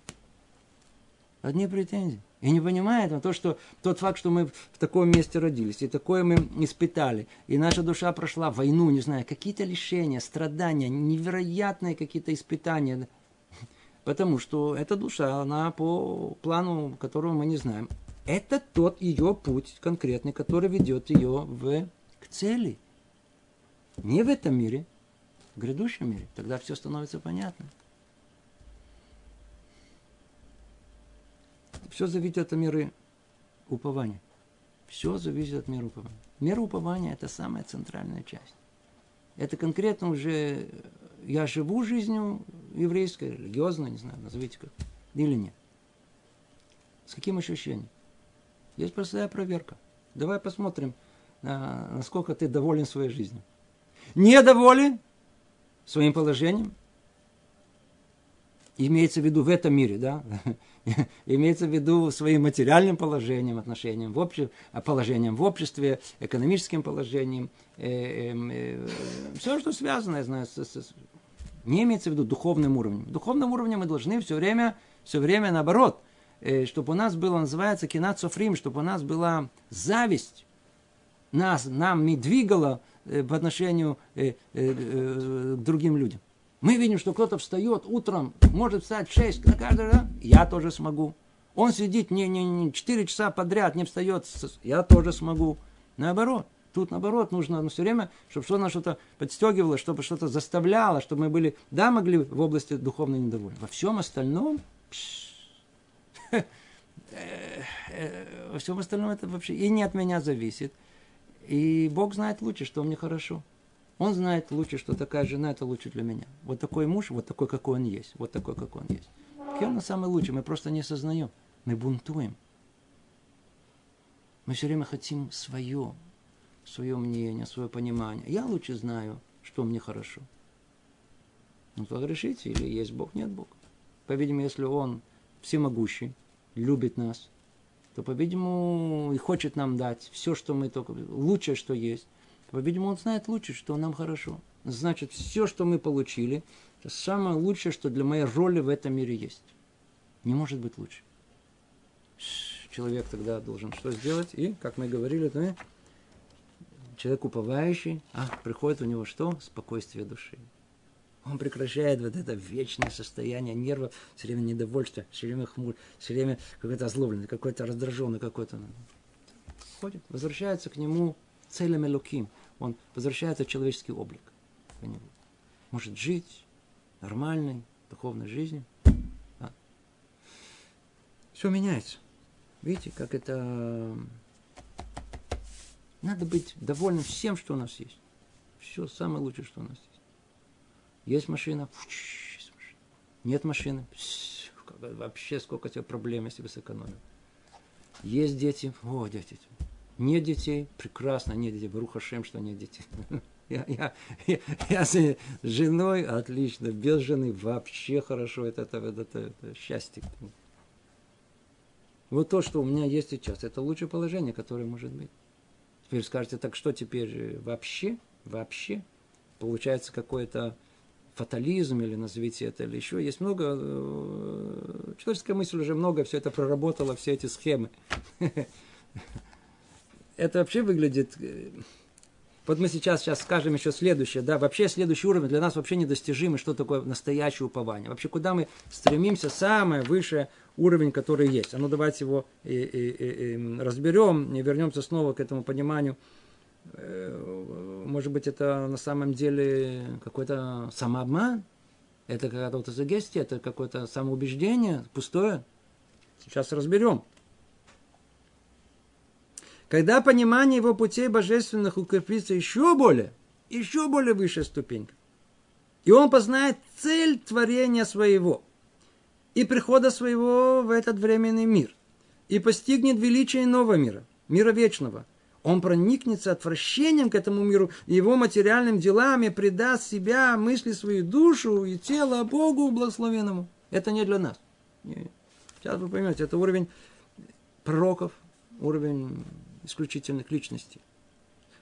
[SPEAKER 1] Одни претензии. И не понимает он то, что тот факт, что мы в таком месте родились, и такое мы испытали, и наша душа прошла войну, не знаю, какие-то лишения, страдания, невероятные какие-то испытания. Потому что эта душа, она по плану, которого мы не знаем. Это тот ее путь конкретный, который ведет ее в, к цели – не в этом мире, в грядущем мире. Тогда все становится понятно. Все зависит от меры упования. Все зависит от меры упования. Мера упования – это самая центральная часть. Это конкретно уже я живу жизнью еврейской, религиозной, не знаю, назовите как, или нет. С каким ощущением? Есть простая проверка. Давай посмотрим, насколько ты доволен своей жизнью недоволен своим положением, имеется в виду в этом мире, да, <laughs> имеется в виду своим материальным положением, отношением в обще... положением в обществе, экономическим положением, э, эм, э, все, что связано, я знаю, с, с, не имеется в виду духовным уровнем. Духовным уровнем мы должны все время, все время наоборот, э, чтобы у нас было, называется, кинат софрим, чтобы у нас была зависть, нас, нам не двигала по отношению к другим людям. Мы видим, что кто-то встает утром, может встать в 6 на каждый раз, я тоже смогу. Он сидит не, не, не 4 часа подряд, не встает, я тоже смогу. Наоборот. Тут, наоборот, нужно ну, все время, чтобы что-то что подстегивало, чтобы что-то заставляло, чтобы мы были, да, могли в области духовной недовольны. Во всем остальном, <laughs> э, э, во всем остальном это вообще и не от меня зависит. И Бог знает лучше, что мне хорошо. Он знает лучше, что такая жена это лучше для меня. Вот такой муж, вот такой, какой он есть. Вот такой, какой он есть. И он самый лучший, мы просто не осознаем. Мы бунтуем. Мы все время хотим свое, свое мнение, свое понимание. Я лучше знаю, что мне хорошо. Ну, погрешите, или есть Бог, нет Бога. По-видимому, если Он всемогущий, любит нас, то, по-видимому, и хочет нам дать все, что мы только... Лучшее, что есть. По-видимому, Он знает лучше, что нам хорошо. Значит, все, что мы получили, это самое лучшее, что для моей роли в этом мире есть. Не может быть лучше. Человек тогда должен что сделать? И, как мы говорили, то человек уповающий, а приходит у него что? Спокойствие души. Он прекращает вот это вечное состояние нервов, все время недовольство, все время хмурь, все время какой-то озлобленный, какой-то раздраженный, какой-то... Ходит, возвращается к нему целым луким. Он возвращается в человеческий облик. Может жить нормальной духовной жизнью. Да. Все меняется. Видите, как это надо быть довольным всем, что у нас есть. Все самое лучшее, что у нас есть. Есть машина, есть машина. Нет машины, вообще сколько тебе проблем, если бы сэкономил. Есть дети, о, дети. Нет детей, прекрасно, нет детей. Бруха Шем, что нет детей. <laughs> Я, я, я, я с женой отлично, без жены вообще хорошо, это, это, это, это, это счастье. Вот то, что у меня есть сейчас, это лучшее положение, которое может быть. Теперь скажете, так что теперь вообще, вообще, получается какой-то фатализм, или назовите это, или еще. Есть много, э, человеческая мысль уже много все это проработала, все эти схемы. <laughs> Это вообще выглядит э, вот мы сейчас, сейчас скажем еще следующее, да, вообще следующий уровень для нас вообще недостижимый, что такое настоящее упование. Вообще, куда мы стремимся, самое высшее уровень, который есть. А ну давайте его и, и, и, и разберем, и вернемся снова к этому пониманию. Э, может быть, это на самом деле какой-то самообман, это какая-то сугестия, это какое-то самоубеждение пустое. Сейчас разберем. Когда понимание его путей божественных укрепится еще более, еще более высшая ступенька, и он познает цель творения своего и прихода своего в этот временный мир, и постигнет величие нового мира, мира вечного, он проникнется отвращением к этому миру, его материальным делам и предаст себя, мысли свою душу и тело Богу благословенному. Это не для нас. Сейчас вы поймете, это уровень пророков, уровень исключительных личностей.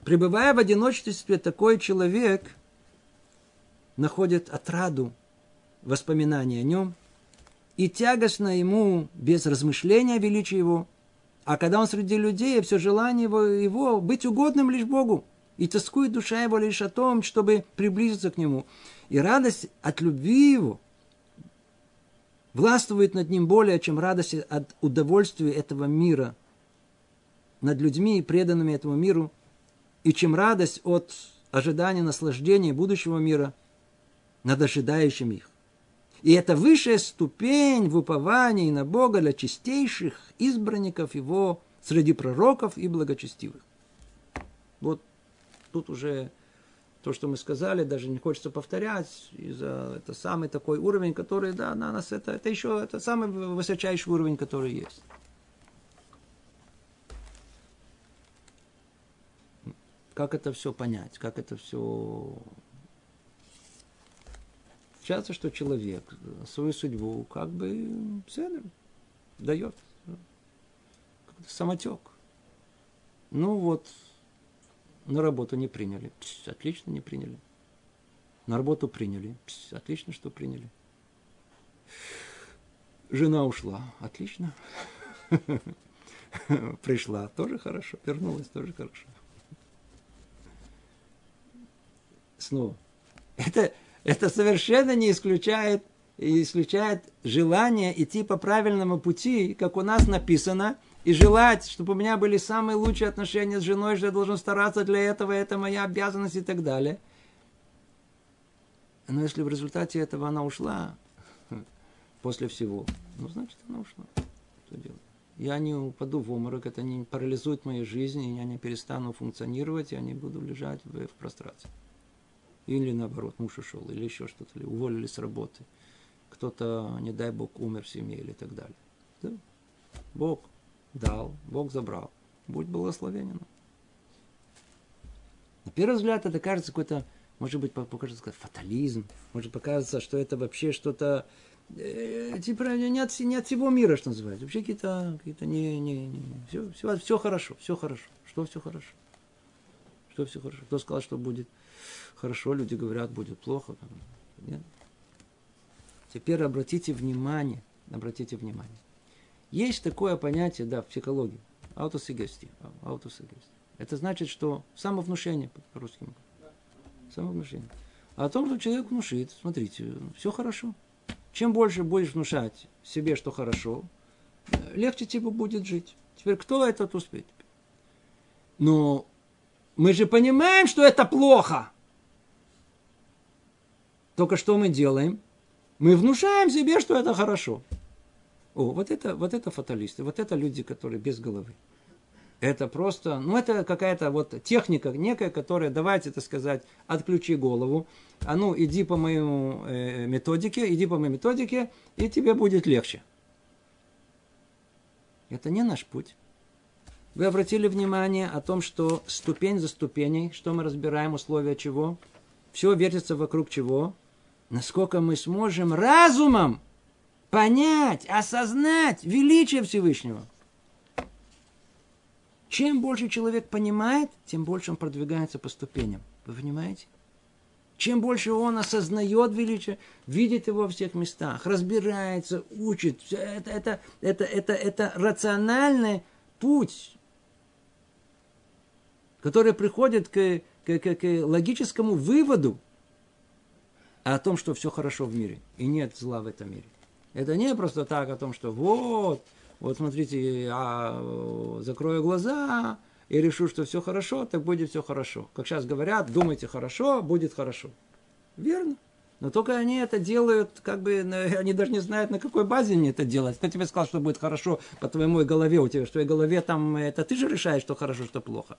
[SPEAKER 1] Пребывая в одиночестве, такой человек находит отраду воспоминания о нем, и тягостно ему без размышления о его. А когда он среди людей, все желание его, его быть угодным лишь Богу, и тоскует душа его лишь о том, чтобы приблизиться к нему. И радость от любви его властвует над ним более, чем радость от удовольствия этого мира – над людьми, преданными этому миру, и чем радость от ожидания наслаждения будущего мира над ожидающим их. И это высшая ступень в уповании на Бога для чистейших избранников Его среди пророков и благочестивых. Вот тут уже то, что мы сказали, даже не хочется повторять, из-за это самый такой уровень, который, да, на нас это, это еще это самый высочайший уровень, который есть. Как это все понять? Как это все... Часто, что человек свою судьбу как бы цену дает. Самотек. Ну вот, на работу не приняли. Пс, отлично, не приняли. На работу приняли. Пс, отлично, что приняли. Жена ушла. Отлично. <laughs> Пришла. Тоже хорошо. Вернулась. Тоже хорошо. Снова. Это, это совершенно не исключает, исключает желание идти по правильному пути, как у нас написано, и желать, чтобы у меня были самые лучшие отношения с женой, что я должен стараться для этого, это моя обязанность и так далее. Но если в результате этого она ушла <laughs> после всего, ну, значит, она ушла. Что делать? Я не упаду в обморок, это не парализует мою жизнь, я не перестану функционировать, я не буду лежать в прострации. Или наоборот, муж ушел, или еще что-то, или уволили с работы. Кто-то, не дай Бог, умер в семье или так далее. Да? Бог дал, Бог забрал. Будь благословенен. На первый взгляд это кажется какой-то, может быть, покажется как фатализм, может показаться, что это вообще что-то э, типа не от, не от всего мира, что называется. Вообще какие-то, какие-то не, не, не, все, все, все хорошо, все хорошо. Что все хорошо? Что все хорошо? Кто сказал, что будет хорошо, люди говорят, будет плохо. Нет? Теперь обратите внимание, обратите внимание. Есть такое понятие, да, в психологии, аутосугестия. аутосугестия. Это значит, что самовнушение по-русски. Самовнушение. А о том, что человек внушит, смотрите, все хорошо. Чем больше будешь внушать себе, что хорошо, легче тебе будет жить. Теперь кто этот успеет? Но мы же понимаем, что это плохо. Только что мы делаем? Мы внушаем себе, что это хорошо. О, вот это, вот это фаталисты, вот это люди, которые без головы. Это просто, ну это какая-то вот техника некая, которая, давайте это сказать, отключи голову, а ну иди по моему э, методике, иди по моей методике, и тебе будет легче. Это не наш путь. Вы обратили внимание о том, что ступень за ступеней, что мы разбираем, условия чего? Все вертится вокруг чего? насколько мы сможем разумом понять, осознать величие Всевышнего. Чем больше человек понимает, тем больше он продвигается по ступеням. Вы понимаете? Чем больше он осознает величие, видит его во всех местах, разбирается, учит, это, это, это, это, это рациональный путь, который приходит к, к, к, к логическому выводу, а о том, что все хорошо в мире, и нет зла в этом мире. Это не просто так о том, что вот, вот смотрите, я э, закрою глаза и решу, что все хорошо, так будет все хорошо. Как сейчас говорят, думайте хорошо, будет хорошо. Верно. Но только они это делают, как бы, <laughs> они даже не знают, на какой базе они это делают. Кто тебе сказал, что будет хорошо по твоему голове, у тебя, что твоей голове там, это ты же решаешь, что хорошо, что плохо.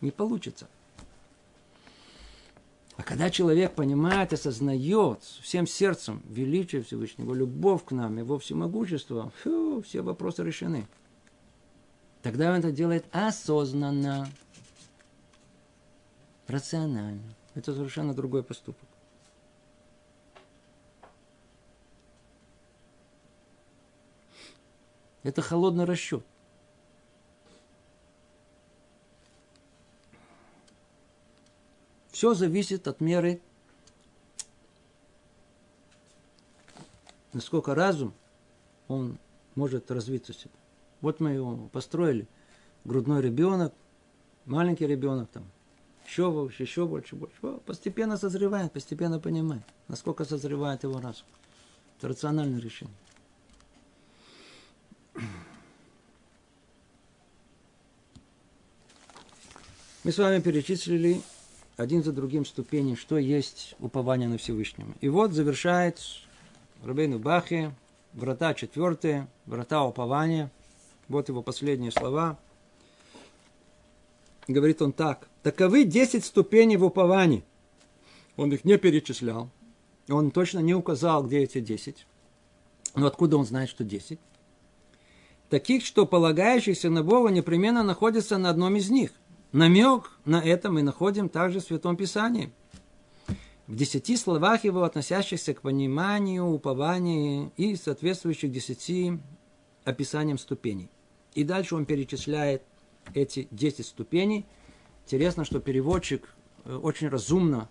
[SPEAKER 1] Не получится. А когда человек понимает, осознает всем сердцем величие Всевышнего, любовь к нам, его всемогущество, фу, все вопросы решены. Тогда он это делает осознанно, рационально. Это совершенно другой поступок. Это холодный расчет. Все зависит от меры, насколько разум, он может развиться себе. Вот мы его построили. Грудной ребенок, маленький ребенок там, еще больше, еще больше, больше. Постепенно созревает, постепенно понимает, насколько созревает его разум. Это рациональное решение. Мы с вами перечислили один за другим ступени, что есть упование на Всевышнего. И вот завершает Рабейну Бахе, врата четвертые, врата упования. Вот его последние слова. Говорит он так. Таковы десять ступеней в уповании. Он их не перечислял. Он точно не указал, где эти десять. Но откуда он знает, что десять? Таких, что полагающихся на Бога непременно находятся на одном из них – Намек на это мы находим также в Святом Писании. В десяти словах его, относящихся к пониманию, упованию и соответствующих десяти описаниям ступеней. И дальше он перечисляет эти десять ступеней. Интересно, что переводчик э, очень разумно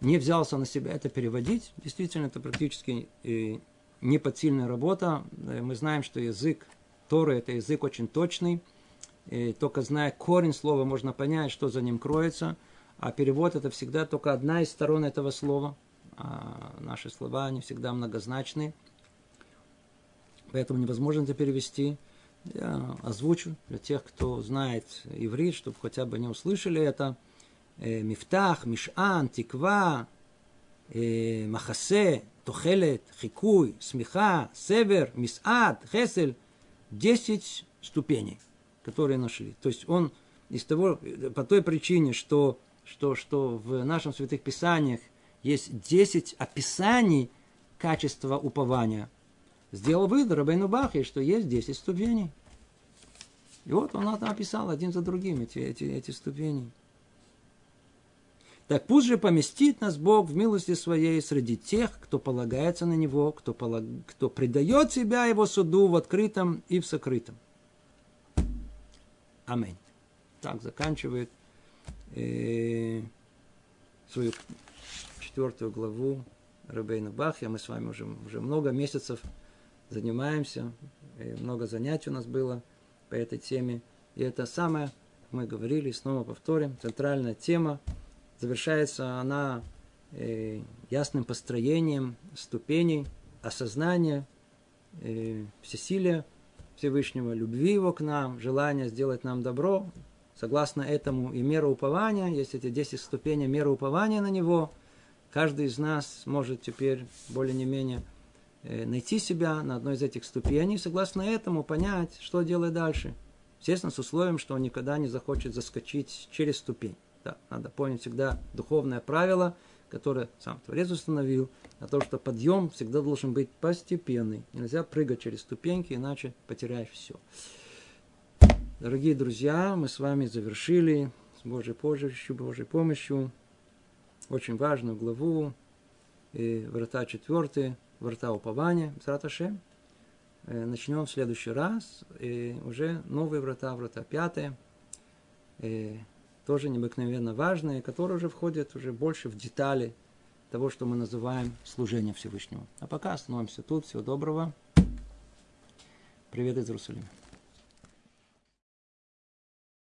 [SPEAKER 1] не взялся на себя это переводить. Действительно, это практически э, неподсильная работа. Э, мы знаем, что язык Торы – это язык очень точный – и только зная корень слова, можно понять, что за ним кроется. А перевод – это всегда только одна из сторон этого слова. А наши слова, они всегда многозначны. Поэтому невозможно это перевести. Я озвучу для тех, кто знает иврит, чтобы хотя бы не услышали это. Э, Мифтах, Мишан, Тиква, э, Махасе, Тохелет, Хикуй, Смеха, Север, Мисад, Хесель. Десять ступеней которые нашли. То есть он из того, по той причине, что, что, что в нашем святых писаниях есть 10 описаний качества упования, сделал вывод Рабейну Бахи, что есть 10 ступеней. И вот он это описал один за другим, эти, эти, эти ступени. Так пусть же поместит нас Бог в милости своей среди тех, кто полагается на Него, кто, полаг... кто предает себя Его суду в открытом и в сокрытом. Аминь. Так заканчивает э, свою четвертую главу Рабейна Бахья. Мы с вами уже, уже много месяцев занимаемся, и много занятий у нас было по этой теме. И это самое, мы говорили, снова повторим, центральная тема – завершается она э, ясным построением ступеней осознания э, всесилия Всевышнего, любви его к нам, желания сделать нам добро. Согласно этому и мера упования, есть эти 10 ступеней меры упования на него, каждый из нас может теперь более не менее э, найти себя на одной из этих ступеней, согласно этому понять, что делать дальше. Естественно, с условием, что он никогда не захочет заскочить через ступень. Да, надо помнить всегда духовное правило, которое сам Творец установил, о том, что подъем всегда должен быть постепенный. Нельзя прыгать через ступеньки, иначе потеряешь все. Дорогие друзья, мы с вами завершили с Божьей помощью, Божьей помощью очень важную главу, и врата четвертые, врата упования, Сраташе. Э, начнем в следующий раз, и уже новые врата, врата пятые тоже необыкновенно важные, которые уже входят уже больше в детали того, что мы называем служение Всевышнему. А пока остановимся тут. Всего доброго. Привет из Иерусалима.